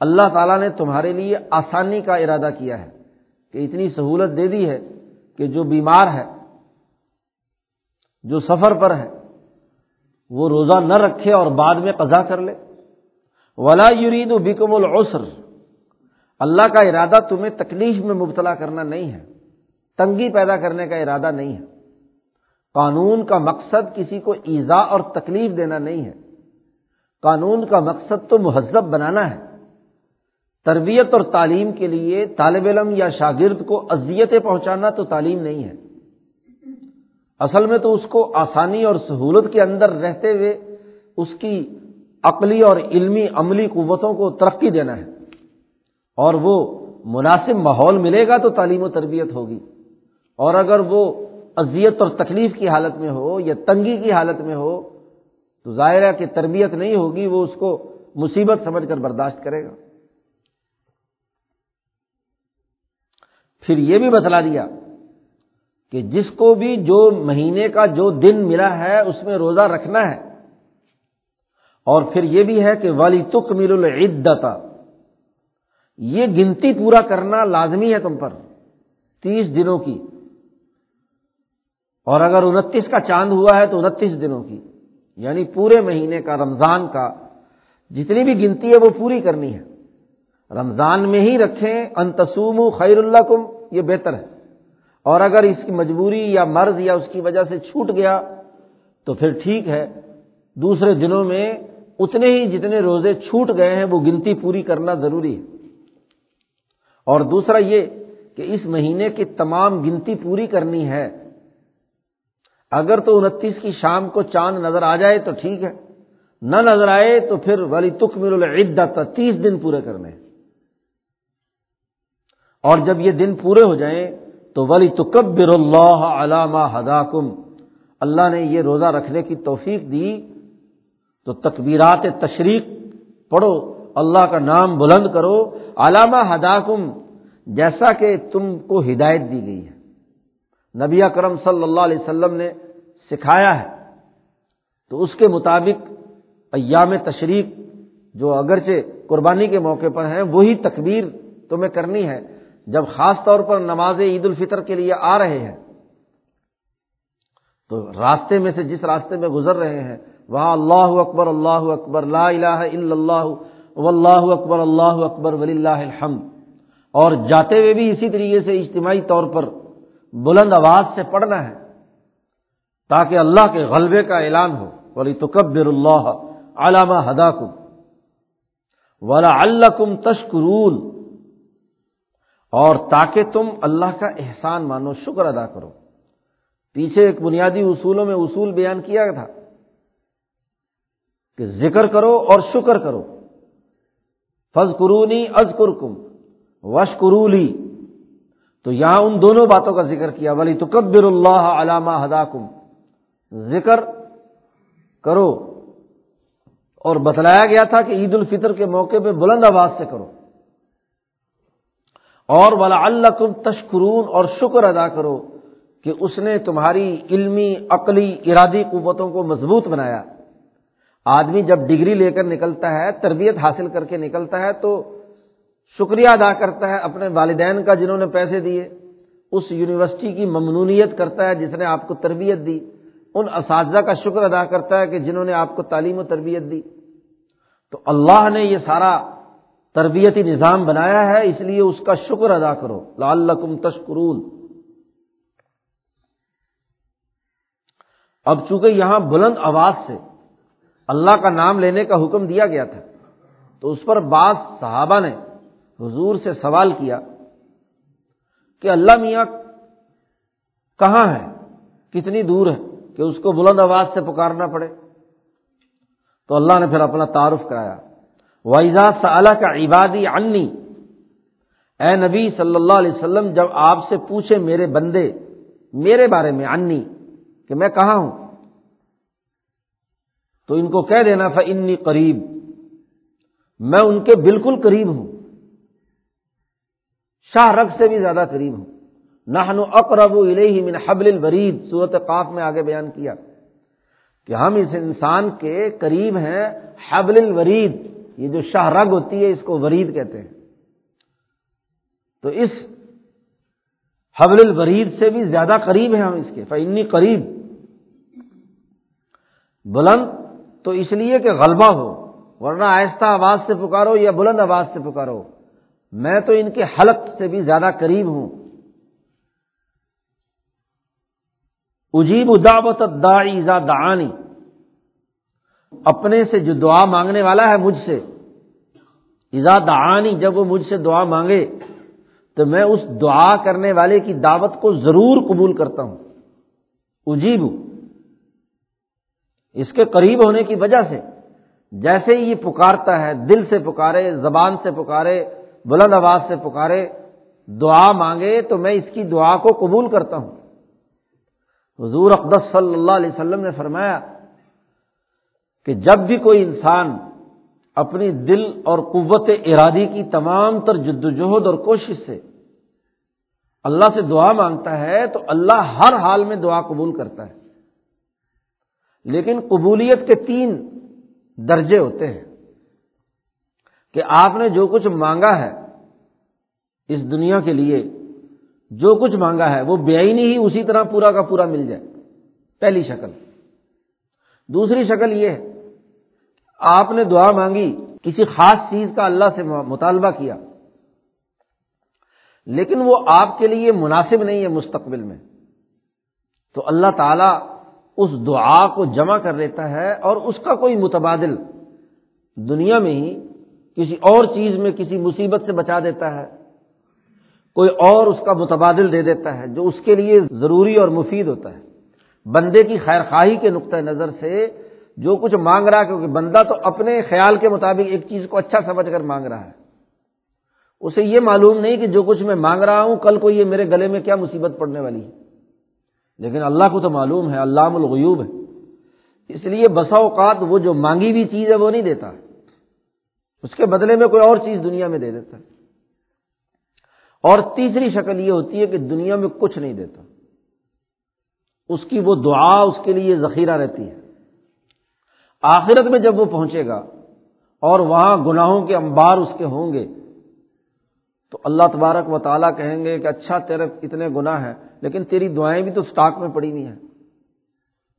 اللہ تعالیٰ نے تمہارے لیے آسانی کا ارادہ کیا ہے کہ اتنی سہولت دے دی ہے کہ جو بیمار ہے، جو سفر پر ہے وہ روزہ نہ رکھے اور بعد میں قضا کر لے۔ ولا یرید و بکم العسر۔ اللہ کا ارادہ تمہیں تکلیف میں مبتلا کرنا نہیں ہے، تنگی پیدا کرنے کا ارادہ نہیں ہے۔ قانون کا مقصد کسی کو ایزا اور تکلیف دینا نہیں ہے۔ قانون کا مقصد تو مہذب بنانا ہے۔ تربیت اور تعلیم کے لیے طالب علم یا شاگرد کو اذیتیں پہنچانا تو تعلیم نہیں ہے۔ اصل میں تو اس کو آسانی اور سہولت کے اندر رہتے ہوئے اس کی عقلی اور علمی عملی قوتوں کو ترقی دینا ہے۔ اور وہ مناسب ماحول ملے گا تو تعلیم و تربیت ہوگی۔ اور اگر وہ اذیت اور تکلیف کی حالت میں ہو یا تنگی کی حالت میں ہو، تو ظاہرہ کی تربیت نہیں ہوگی، وہ اس کو مصیبت سمجھ کر برداشت کرے گا۔ پھر یہ بھی بتلا دیا کہ جس کو بھی جو مہینے کا جو دن ملا ہے، اس میں روزہ رکھنا ہے۔ اور پھر یہ بھی ہے کہ والی تک مل العدتا۔ یہ گنتی پورا کرنا لازمی ہے تم پر، تیس دنوں کی۔ اور اگر انتیس کا چاند ہوا ہے تو انتیس دنوں کی۔ یعنی پورے مہینے کا، رمضان کا۔ جتنی بھی گنتی ہے وہ پوری کرنی ہے۔ رمضان میں ہی رکھیں انتسوم خیر اللہ کم یہ بہتر ہے۔ اور اگر اس کی مجبوری یا مرض یا اس کی وجہ سے چھوٹ گیا تو پھر ٹھیک ہے۔ دوسرے دنوں میں اتنے ہی جتنے روزے چھوٹ گئے ہیں وہ گنتی پوری کرنا ضروری ہے۔ اور دوسرا یہ کہ اس مہینے کی تمام گنتی پوری کرنی ہے۔ اگر تو انتیس کی شام کو چاند نظر آ جائے تو ٹھیک ہے۔ نہ نظر آئے تو پھر ولی تک مل العدت تیس دن پورے کرنے۔ اور جب یہ دن پورے ہو جائیں تو ولی تکبر اللہ علامہ ہداکم۔ اللہ نے یہ روزہ رکھنے کی توفیق دی۔ تو تکبیرات تشریق پڑھو، اللہ کا نام بلند کرو۔ علامہ ہداکم، جیسا کہ تم کو ہدایت دی گئی ہے۔ نبی کرم صلی اللہ علیہ وسلم نے سکھایا ہے۔ تو اس کے مطابق ایام تشریق، جو اگرچہ قربانی کے موقع پر ہیں، وہی تکبیر تمہیں کرنی ہے۔ جب خاص طور پر نماز عید الفطر کے لیے آ رہے ہیں، تو راستے میں سے جس راستے میں گزر رہے ہیں، وہاں اللہ اکبر اللہ اکبر، لا الہ الا اللہ، واللہ اکبر، اللہ اکبر ولی اللہ الحمد۔ اور جاتے ہوئے بھی اسی طریقے سے اجتماعی طور پر بلند آواز سے پڑھنا ہے، تاکہ اللہ کے غلبے کا اعلان ہو۔ ولی تکبر اللہ علامہ ہدا کم ولا اللہ کم تشکرون اور تاکہ تم اللہ کا احسان مانو، شکر ادا کرو۔ پیچھے ایک بنیادی اصولوں میں اصول بیان کیا تھا کہ ذکر کرو اور شکر کرو۔ فض قرونی از کرکم وش قرولی تو یہاں ان دونوں باتوں کا ذکر کیا، ولی تکبر اللہ علامہ ہدا کم ذکر کرو۔ اور بتلایا گیا تھا کہ عید الفطر کے موقع پہ بلند آواز سے کرو۔ اور ولا اللہ تم تشکرون اور شکر ادا کرو کہ اس نے تمہاری علمی، عقلی، ارادی قوتوں کو مضبوط بنایا۔ آدمی جب ڈگری لے کر نکلتا ہے، تربیت حاصل کر کے نکلتا ہے، تو شکریہ ادا کرتا ہے اپنے والدین کا جنہوں نے پیسے دیے۔ اس یونیورسٹی کی ممنونیت کرتا ہے جس نے آپ کو تربیت دی۔ ان اساتذہ کا شکر ادا کرتا ہے کہ جنہوں نے آپ کو تعلیم و تربیت دی۔ تو اللہ نے یہ سارا تربیتی نظام بنایا ہے، اس لیے اس کا شکر ادا کرو۔ لال تشکرون۔ اب چونکہ یہاں بلند آواز سے اللہ کا نام لینے کا حکم دیا گیا تھا، تو اس پر بعض صحابہ نے حضور سے سوال کیا کہ اللہ میاں کہاں ہے؟ کتنی دور ہے کہ اس کو بلند آواز سے پکارنا پڑے؟ تو اللہ نے پھر اپنا تعارف کرایا۔ وائزا سالہ کا عبادی انی اے نبی صلی اللہ علیہ وسلم، جب آپ سے پوچھے میرے بندے، میرے بارے میں انی کہ میں کہاں ہوں، تو ان کو کہہ دینا تھا انی قریب میں ان کے بالکل قریب ہوں۔ شاہ رگ سے بھی زیادہ قریب ہوں۔ نہن اقرب الیہ من حبل الورید۔ صورت قاف میں آگے بیان کیا کہ ہم اس انسان کے قریب ہیں، حبل الورید۔ یہ جو شاہ رگ ہوتی ہے اس کو ورید کہتے ہیں۔ تو اس حبل الورید سے بھی زیادہ قریب ہیں ہم اس کے فنی قریب۔ بلند تو اس لیے کہ غلبہ ہو، ورنہ آہستہ آواز سے پکارو یا بلند آواز سے پکارو۔ میں تو ان کے حلق سے بھی زیادہ قریب ہوں۔ اجیب دعوت داعی ذا دعانی۔ اپنے سے جو دعا مانگنے والا ہے مجھ سے ایزا دعانی جب وہ مجھ سے دعا مانگے، تو میں اس دعا کرنے والے کی دعوت کو ضرور قبول کرتا ہوں۔ اجیب اس کے قریب ہونے کی وجہ سے جیسے ہی یہ پکارتا ہے، دل سے پکارے، زبان سے پکارے، بلند آواز سے پکارے، دعا مانگے، تو میں اس کی دعا کو قبول کرتا ہوں۔ حضور اقدس صلی اللہ علیہ وسلم نے فرمایا کہ جب بھی کوئی انسان اپنی دل اور قوت ارادی کی تمام تر جد وجہد اور کوشش سے اللہ سے دعا مانگتا ہے، تو اللہ ہر حال میں دعا قبول کرتا ہے۔ لیکن قبولیت کے تین درجے ہوتے ہیں کہ آپ نے جو کچھ مانگا ہے اس دنیا کے لیے، جو کچھ مانگا ہے، وہ بے ہی اسی طرح پورا کا پورا مل جائے۔ پہلی شکل۔ دوسری شکل یہ ہے آپ نے دعا مانگی، کسی خاص چیز کا اللہ سے مطالبہ کیا۔ لیکن وہ آپ کے لیے مناسب نہیں ہے مستقبل میں۔ تو اللہ تعالی اس دعا کو جمع کر لیتا ہے اور اس کا کوئی متبادل دنیا میں ہی کسی اور چیز میں کسی مصیبت سے بچا دیتا ہے۔ کوئی اور اس کا متبادل دے دیتا ہے جو اس کے لیے ضروری اور مفید ہوتا ہے۔ بندے کی خیر خواہی کے نقطۂ نظر سے جو کچھ مانگ رہا ہے، کیونکہ بندہ تو اپنے خیال کے مطابق ایک چیز کو اچھا سمجھ کر مانگ رہا ہے۔ اسے یہ معلوم نہیں کہ جو کچھ میں مانگ رہا ہوں، کل کو یہ میرے گلے میں کیا مصیبت پڑنے والی ہے۔ لیکن اللہ کو تو معلوم ہے اللہ الغیوب ہے۔ اس لیے بسا اوقات وہ جو مانگی ہوئی چیز ہے، وہ نہیں دیتا۔ اس کے بدلے میں کوئی اور چیز دنیا میں دے دیتا۔ ہے اور تیسری شکل یہ ہوتی ہے کہ دنیا میں کچھ نہیں دیتا۔ اس کی وہ دعا اس کے لیے ذخیرہ رہتی ہے۔ آخرت میں جب وہ پہنچے گا اور وہاں گناہوں کے انبار اس کے ہوں گے، تو اللہ تبارک و تعالیٰ کہیں گے کہ اچھا تیرے اتنے گناہ ہیں، لیکن تیری دعائیں بھی تو اسٹاک میں پڑی ہوئی ہیں۔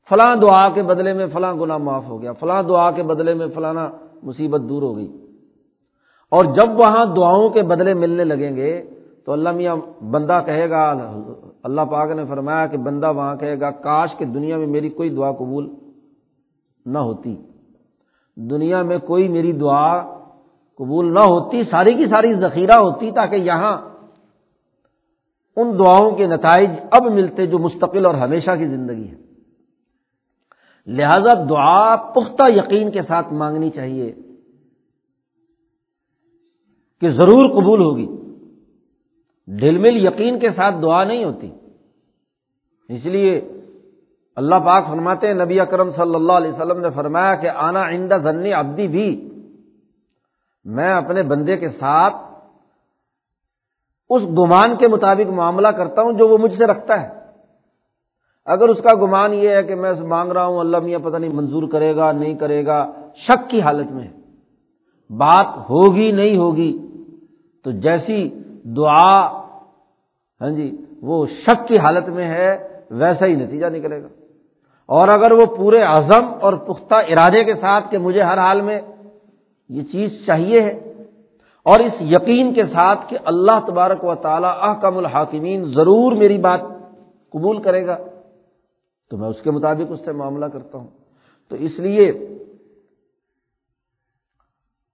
فلاں دعا کے بدلے میں فلاں گنا معاف ہو گیا، فلاں دعا کے بدلے میں فلانا مصیبت دور ہو گئی۔ اور جب وہاں دعاؤں کے بدلے ملنے لگیں گے، تو اللہ میاں بندہ کہے گا، اللہ پاک نے فرمایا کہ بندہ وہاں کہے گا، کاش کہ دنیا میں میری کوئی دعا قبول نہ ہوتی۔ دنیا میں کوئی میری دعا قبول نہ ہوتی، ساری کی ساری ذخیرہ ہوتی تاکہ یہاں ان دعاؤں کے نتائج اب ملتے جو مستقل اور ہمیشہ کی زندگی ہے لہذا دعا پختہ یقین کے ساتھ مانگنی چاہیے کہ ضرور قبول ہوگی۔ ڈل مل یقین کے ساتھ دعا نہیں ہوتی۔ اس لیے اللہ پاک فرماتے ہیں، نبی اکرم صلی اللہ علیہ وسلم نے فرمایا کہ آنا آئندہ ذنی ابدی بھی۔ میں اپنے بندے کے ساتھ اس گمان کے مطابق معاملہ کرتا ہوں جو وہ مجھ سے رکھتا ہے۔ اگر اس کا گمان یہ ہے کہ میں مانگ رہا ہوں، اللہ میاں پتہ نہیں منظور کرے گا، نہیں کرے گا، شک کی حالت میں بات ہوگی، نہیں ہوگی، تو جیسی دعا ہاں جی وہ شک کی حالت میں ہے، ویسا ہی نتیجہ نکلے گا۔ اور اگر وہ پورے عزم اور پختہ ارادے کے ساتھ کہ مجھے ہر حال میں یہ چیز چاہیے ہے، اور اس یقین کے ساتھ کہ اللہ تبارک و تعالیٰ احکم الحاکمین ضرور میری بات قبول کرے گا، تو میں اس کے مطابق اس سے معاملہ کرتا ہوں۔ تو اس لیے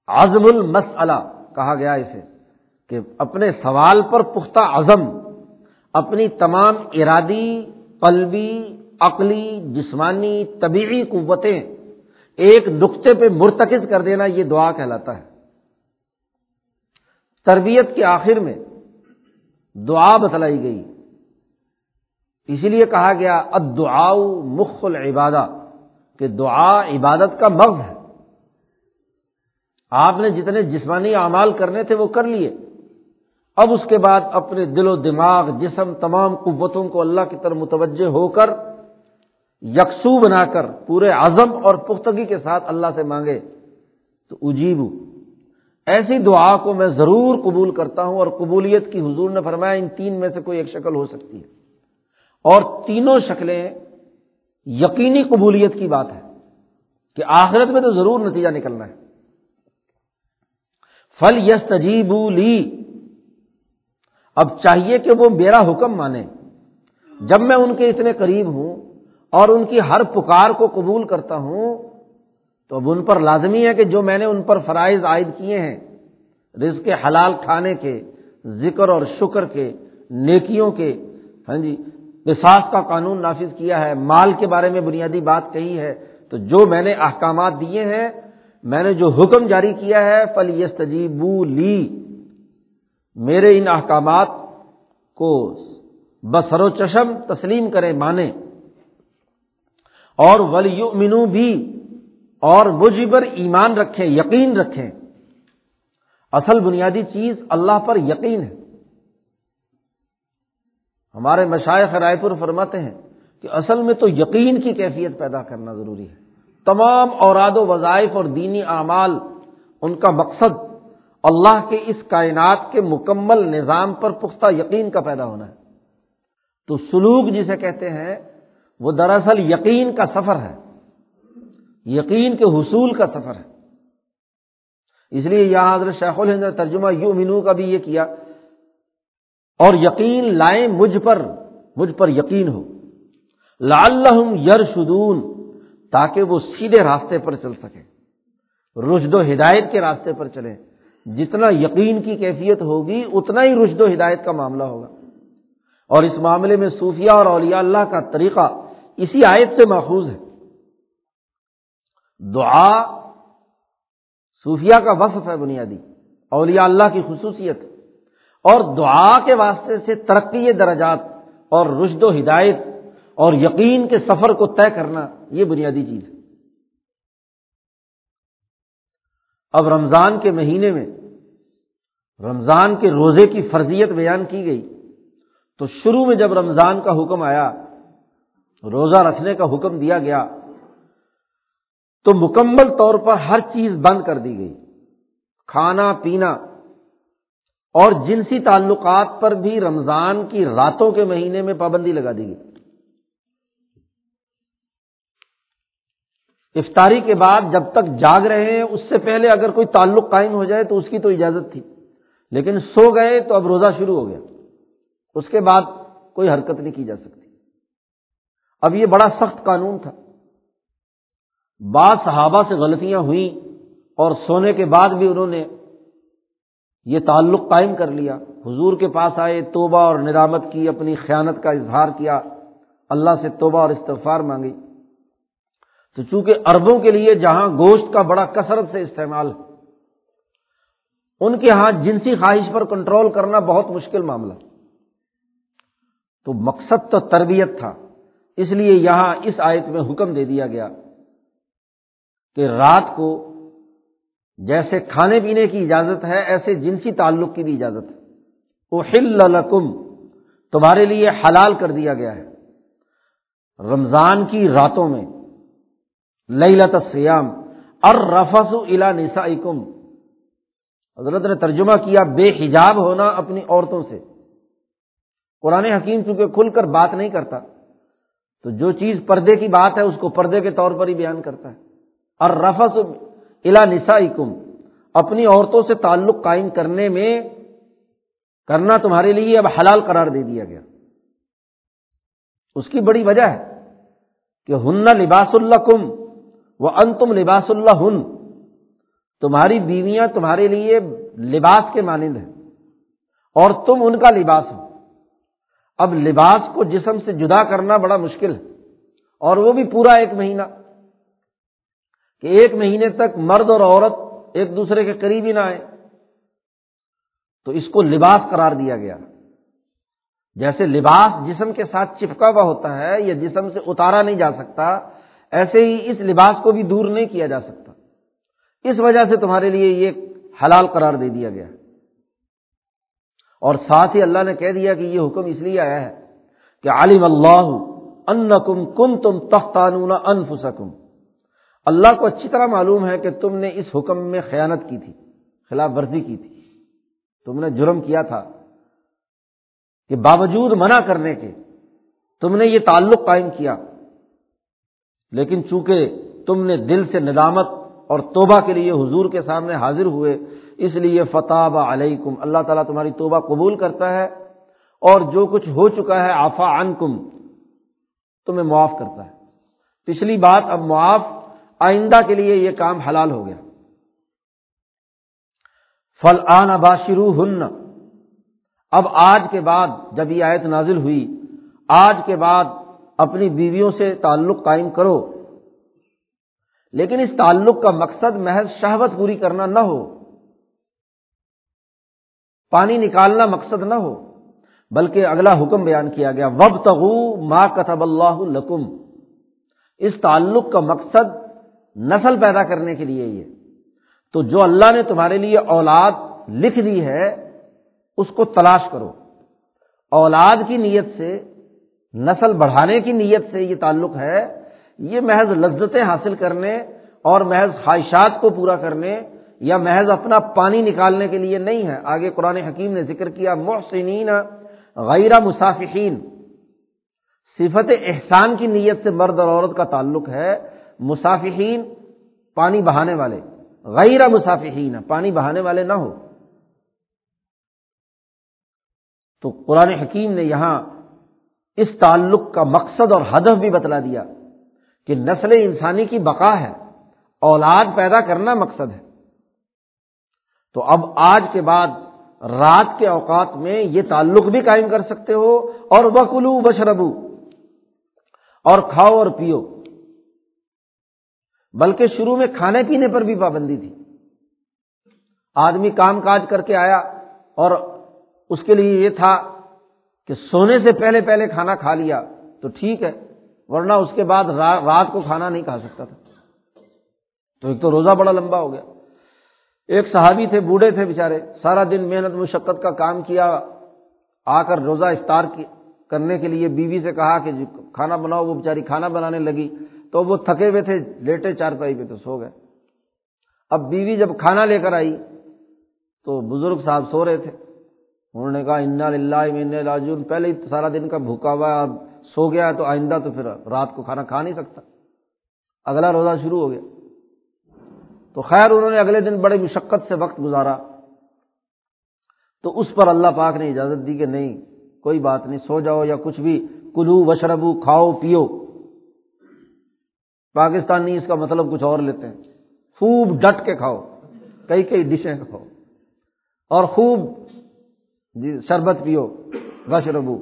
عزم المسلہ کہا گیا اسے کہ اپنے سوال پر پختہ عزم اپنی تمام ارادی، قلبی عقلی، جسمانی، طبیعی قوتیں ایک نقطے پہ مرتکز کر دینا یہ دعا کہلاتا ہے۔ تربیت کے آخر میں دعا بتلائی گئی۔ اسی لیے کہا گیا ادعا مخ العبادہ، کہ دعا عبادت کا مغز ہے۔ آپ نے جتنے جسمانی اعمال کرنے تھے وہ کر لیے۔ اب اس کے بعد اپنے دل و دماغ، جسم، تمام قوتوں کو اللہ کی طرف متوجہ ہو کر یکسو بنا کر پورے عزم اور پختگی کے ساتھ اللہ سے مانگے تو اجیب ایسی دعا کو میں ضرور قبول کرتا ہوں اور قبولیت کی حضور نے فرمایا، ان تین میں سے کوئی ایک شکل ہو سکتی ہے۔ اور تینوں شکلیں یقینی قبولیت کی بات ہے کہ آخرت میں تو ضرور نتیجہ نکلنا ہے۔ فل یس تجیب لی۔ اب چاہیے کہ وہ میرا حکم مانے۔ جب میں ان کے اتنے قریب ہوں اور ان کی ہر پکار کو قبول کرتا ہوں، تو اب ان پر لازمی ہے کہ جو میں نے ان پر فرائض عائد کیے ہیں، رزق حلال کھانے کے، ذکر اور شکر کے، نیکیوں کے ہاں جی وساس کا قانون نافذ کیا ہے، مال کے بارے میں بنیادی بات کہی ہے، تو جو میں نے احکامات دیے ہیں، میں نے جو حکم جاری کیا ہے فل یس تجیبو لی میرے ان احکامات کو بسر و چشم تسلیم کریں، مانیں۔ اور ولیؤمنو بھی اور مجھ پر ایمان رکھیں، یقین رکھیں۔ اصل بنیادی چیز اللہ پر یقین ہے۔ ہمارے مشائق رائے پور فرماتے ہیں کہ اصل میں تو یقین کی کیفیت پیدا کرنا ضروری ہے۔ تمام اوراد و وظائف اور دینی اعمال، ان کا مقصد اللہ کے اس کائنات کے مکمل نظام پر پختہ یقین کا پیدا ہونا ہے۔ تو سلوک جسے کہتے ہیں وہ دراصل یقین کا سفر ہے۔ یقین کے حصول کا سفر ہے۔ اس لیے یہاں حضرت شیخ الہند ترجمہ یو مینو کا بھی یہ کیا۔ اور یقین لائیں مجھ پر مجھ پر یقین ہو۔ لال یرشدون، تاکہ وہ سیدھے راستے پر چل سکے رشد و ہدایت کے راستے پر چلے جتنا یقین کی کیفیت ہوگی، اتنا ہی رشد و ہدایت کا معاملہ ہوگا۔ اور اس معاملے میں صوفیہ اور اولیاء اللہ کا طریقہ اسی آیت سے محفوظ ہے۔ دعا صوفیہ کا وصف ہے بنیادی، اولیاء اللہ کی خصوصیت۔ اور دعا کے واسطے سے ترقی درجات اور رشد و ہدایت اور یقین کے سفر کو طے کرنا یہ بنیادی چیز ہے۔ اب رمضان کے مہینے میں رمضان کے روزے کی فرضیت بیان کی گئی، تو شروع میں جب رمضان کا حکم آیا روزہ رکھنے کا حکم دیا گیا تو مکمل طور پر ہر چیز بند کر دی گئی۔ کھانا، پینا اور جنسی تعلقات پر بھی رمضان کی راتوں کے مہینے میں پابندی لگا دی گئی۔ افطاری کے بعد جب تک جاگ رہے ہیں، اس سے پہلے اگر کوئی تعلق قائم ہو جائے تو اس کی تو اجازت تھی۔ لیکن سو گئے تو اب روزہ شروع ہو گیا۔ اس کے بعد کوئی حرکت نہیں کی جا سکتی۔ اب یہ بڑا سخت قانون تھا۔ بعض صحابہ سے غلطیاں ہوئیں اور سونے کے بعد بھی انہوں نے یہ تعلق قائم کر لیا۔ حضور کے پاس آئے، توبہ اور ندامت کی، اپنی خیانت کا اظہار کیا۔ اللہ سے توبہ اور استغفار مانگی۔ تو چونکہ اربوں کے لیے جہاں گوشت کا بڑا کثرت سے استعمال ہے، ان کے ہاں جنسی خواہش پر کنٹرول کرنا بہت مشکل معاملہ۔ تو مقصد تو تربیت تھا۔ اس لیے یہاں اس آیت میں حکم دے دیا گیا کہ رات کو جیسے کھانے پینے کی اجازت ہے، ایسے جنسی تعلق کی بھی اجازت ہے۔ وہ ہل تمہارے لیے حلال کر دیا گیا ہے۔ رمضان کی راتوں میں لت سیام ار رفس الا نسا حضرت نے ترجمہ کیا، بے حجاب ہونا اپنی عورتوں سے۔ قرآن حکیم چونکہ کھل کر بات نہیں کرتا تو جو چیز پردے کی بات ہے اس کو پردے کے طور پر ہی بیان کرتا ہے۔ اور رفس الا نسا اپنی عورتوں سے تعلق قائم کرنے میں کرنا تمہارے لیے اب حلال قرار دے دیا گیا۔ اس کی بڑی وجہ ہے کہ ہن لباس اللہ کم وہ ان تم لباس اللہ ہن تمہاری بیویاں تمہارے لیے لباس کے مانند ہیں اور تم ان کا لباس ہو۔ اب لباس کو جسم سے جدا کرنا بڑا مشکل ہے۔ اور وہ بھی پورا ایک مہینہ۔ کہ ایک مہینے تک مرد اور عورت ایک دوسرے کے قریب ہی نہ آئے تو اس کو لباس قرار دیا گیا۔ جیسے لباس جسم کے ساتھ چپکا ہوا ہوتا ہے یا جسم سے اتارا نہیں جا سکتا، ایسے ہی اس لباس کو بھی دور نہیں کیا جا سکتا۔ اس وجہ سے تمہارے لیے یہ حلال قرار دے دیا گیا۔ ہے اور ساتھ ہی اللہ نے کہہ دیا کہ یہ حکم اس لیے آیا ہے کہ عالم اللہ ان کم کم تم تختانون انفسکم۔ اللہ کو اچھی طرح معلوم ہے کہ تم نے اس حکم میں خیانت کی تھی، خلاف ورزی کی تھی۔ تم نے جرم کیا تھا کہ باوجود منع کرنے کے تم نے یہ تعلق قائم کیا۔ لیکن چونکہ تم نے دل سے ندامت اور توبہ کے لیے حضور کے سامنے حاضر ہوئے اس لیے فتح علیکم، اللہ تعالیٰ تمہاری توبہ قبول کرتا ہے اور جو کچھ ہو چکا ہے آفا ان کم تمہیں معاف کرتا ہے۔ پچھلی بات، اب معاف، آئندہ کے لیے یہ کام حلال ہو گیا۔ فل آن اباشرو ہن اب آج کے بعد جب یہ آیت نازل ہوئی، آج کے بعد اپنی بیویوں سے تعلق قائم کرو۔ لیکن اس تعلق کا مقصد محض شہوت پوری کرنا نہ ہو۔ پانی نکالنا مقصد نہ ہو، بلکہ اگلا حکم بیان کیا گیا وب تغو ماں کتب اللہ لکم اس تعلق کا مقصد نسل پیدا کرنے کے لیے یہ۔ تو جو اللہ نے تمہارے لیے اولاد لکھ دی ہے، اس کو تلاش کرو۔ اولاد کی نیت سے، نسل بڑھانے کی نیت سے یہ تعلق ہے۔ یہ محض لذتیں حاصل کرنے اور محض خواہشات کو پورا کرنے یا محض اپنا پانی نکالنے کے لیے نہیں ہے۔ آگے قرآن حکیم نے ذکر کیا، محسنین غیر مسافقین صفت احسان کی نیت سے مرد اور عورت کا تعلق ہے مسافقین پانی بہانے والے۔ غیر مسافقین پانی بہانے والے نہ ہو۔ تو قرآن حکیم نے یہاں اس تعلق کا مقصد اور ہدف بھی بتلا دیا کہ نسل انسانی کی بقا ہے، اولاد پیدا کرنا مقصد ہے۔ تو اب آج کے بعد رات کے اوقات میں یہ تعلق بھی قائم کر سکتے ہو اور بکلو بشربو اور کھاؤ اور پیو۔ بلکہ شروع میں کھانے پینے پر بھی پابندی تھی۔ آدمی کام کاج کر کے آیا اور اس کے لیے یہ تھا کہ سونے سے پہلے پہلے کھانا کھا لیا تو ٹھیک ہے، ورنہ اس کے بعد رات کو کھانا نہیں کھا سکتا تھا۔ تو ایک تو روزہ بڑا لمبا ہو گیا۔ ایک صحابی تھے، بوڑھے تھے بےچارے سارا دن محنت مشقت کا کام کیا، آ کر روزہ افطار کرنے کے لیے بیوی سے کہا کہ جی، کھانا بناؤ، وہ بیچاری کھانا بنانے لگی۔ تو وہ تھکے ہوئے تھے، لیٹے چار پائی پہ تو سو گئے۔ اب بیوی جب کھانا لے کر آئی تو بزرگ صاحب سو رہے تھے۔ انہوں نے کہا، انا للہ لاجون پہلے ہی سارا دن کا بھوکا ہوا اب سو گیا تو آئندہ تو پھر رات کو کھانا کھا نہیں سکتا۔ اگلا روزہ شروع ہو گیا۔ تو خیر انہوں نے اگلے دن بڑے مشقت سے وقت گزارا۔ تو اس پر اللہ پاک نے اجازت دی کہ نہیں، کوئی بات نہیں، سو جاؤ یا کچھ بھی، کلو وشربو، کھاؤ، پیو۔ پاکستانی اس کا مطلب کچھ اور لیتے ہیں۔ خوب ڈٹ کے کھاؤ، کئی کئی ڈشیں کھاؤ۔ اور خوب جی شربت پیو، وشربو۔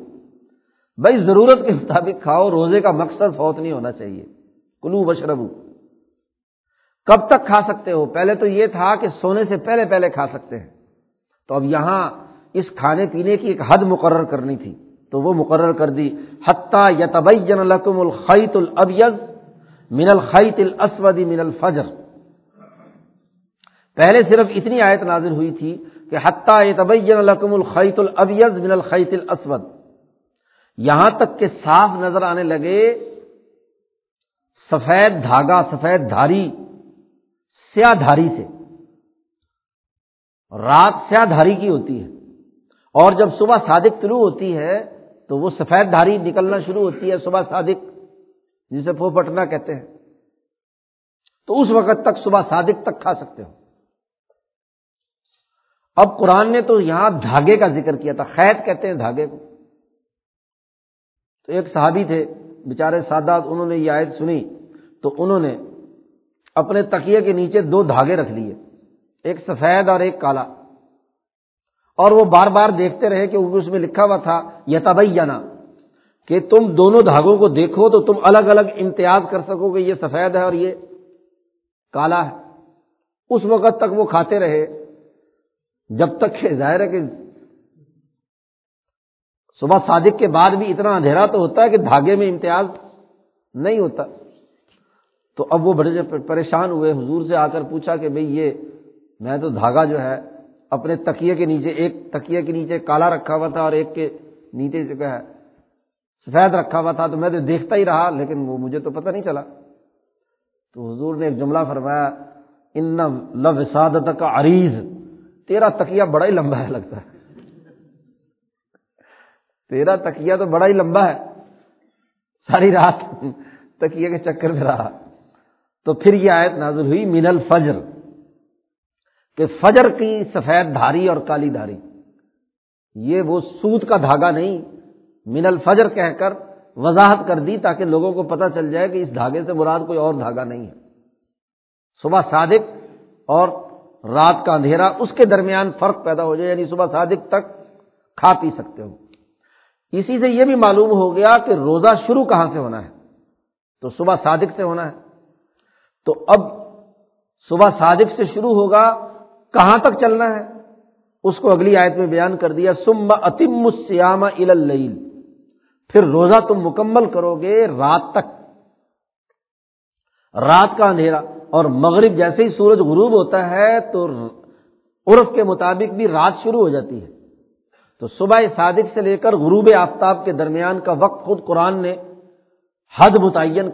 بھائی ضرورت کے مطابق کھاؤ، روزے کا مقصد فوت نہیں ہونا چاہیے۔ کلو وشربو۔ کب تک کھا سکتے ہو؟ پہلے تو یہ تھا کہ سونے سے پہلے پہلے کھا سکتے ہیں۔ تو اب یہاں اس کھانے پینے کی ایک حد مقرر کرنی تھی۔ تو وہ مقرر کر دی۔ حتیٰ یتبین لکم الخیت الابیز من الخیت الاسود من الفجر۔ پہلے صرف اتنی آیت نازل ہوئی تھی کہ حتیٰ یتبین لکم الخیت الابیز من الخیت الاسود۔ یہاں تک کہ صاف نظر آنے لگے سفید دھاگا، سفید دھاری۔ سیاہ دھاری سے۔ رات سیاہ دھاری کی ہوتی ہے۔ اور جب صبح صادق طلوع ہوتی ہے، تو وہ سفید دھاری نکلنا شروع ہوتی ہے، صبح صادق، جسے پھو پٹنا کہتے ہیں۔ تو اس وقت تک صبح صادق تک کھا سکتے ہو۔ اب قرآن نے تو یہاں دھاگے کا ذکر کیا تھا خیت کہتے ہیں دھاگے کو۔ تو ایک صحابی تھے بےچارے سادات، انہوں نے یہ آیت سنی۔ تو انہوں نے اپنے تکیے کے نیچے دو دھاگے رکھ لیے ایک سفید اور ایک کالا۔ اور وہ بار بار دیکھتے رہے کہ اس میں لکھا ہوا تھا یہ تبئی جانا کہ تم دونوں دھاگوں کو دیکھو تو تم الگ الگ امتیاز کر سکو کہ یہ سفید ہے اور یہ کالا ہے۔ اس وقت تک وہ کھاتے رہے۔ جب تک کہ ظاہر ہے کہ صبح صادق کے بعد بھی اتنا اندھیرا تو ہوتا ہے کہ دھاگے میں امتیاز نہیں ہوتا۔ تو اب وہ بڑے پریشان ہوئے، حضور سے آ کر پوچھا کہ بھئی یہ میں تو دھاگا جو ہے، اپنے تکیے کے نیچے، ایک تکیے کے نیچے کالا رکھا ہوا تھا اور ایک کے نیچے جو ہے، سفید رکھا ہوا تھا، تو میں تو دیکھتا ہی رہا، لیکن وہ مجھے تو پتہ نہیں چلا۔ تو حضور نے ایک جملہ فرمایا، ان لو سعادت کا عریض تیرا تکیا بڑا ہی لمبا ہے، لگتا ہے۔ تیرا تکیا تو بڑا ہی لمبا ہے۔ ساری رات تکیے کے چکر میں رہا۔ تو پھر یہ آیت نازل ہوئی من الفجر کہ فجر کی سفید دھاری اور کالی دھاری۔ یہ وہ سوت کا دھاگا نہیں، من الفجر کہہ کر وضاحت کر دی تاکہ لوگوں کو پتہ چل جائے کہ اس دھاگے سے مراد کوئی اور دھاگا نہیں ہے۔ صبح صادق اور رات کا اندھیرا، اس کے درمیان فرق پیدا ہو جائے یعنی صبح صادق تک کھا پی سکتے ہو۔ اسی سے یہ بھی معلوم ہو گیا کہ روزہ شروع کہاں سے ہونا ہے؟ تو صبح صادق سے ہونا ہے۔ تو اب صبح صادق سے شروع ہوگا، کہاں تک چلنا ہے؟ اس کو اگلی آیت میں بیان کر دیا سم اتم سیام پھر روزہ تم مکمل کرو گے رات تک۔ رات کا اندھیرا، اور مغرب جیسے ہی سورج غروب ہوتا ہے تو عرف کے مطابق بھی رات شروع ہو جاتی ہے۔ تو صبح صادق سے لے کر غروب آفتاب کے درمیان کا وقت خود قرآن نے حد متعین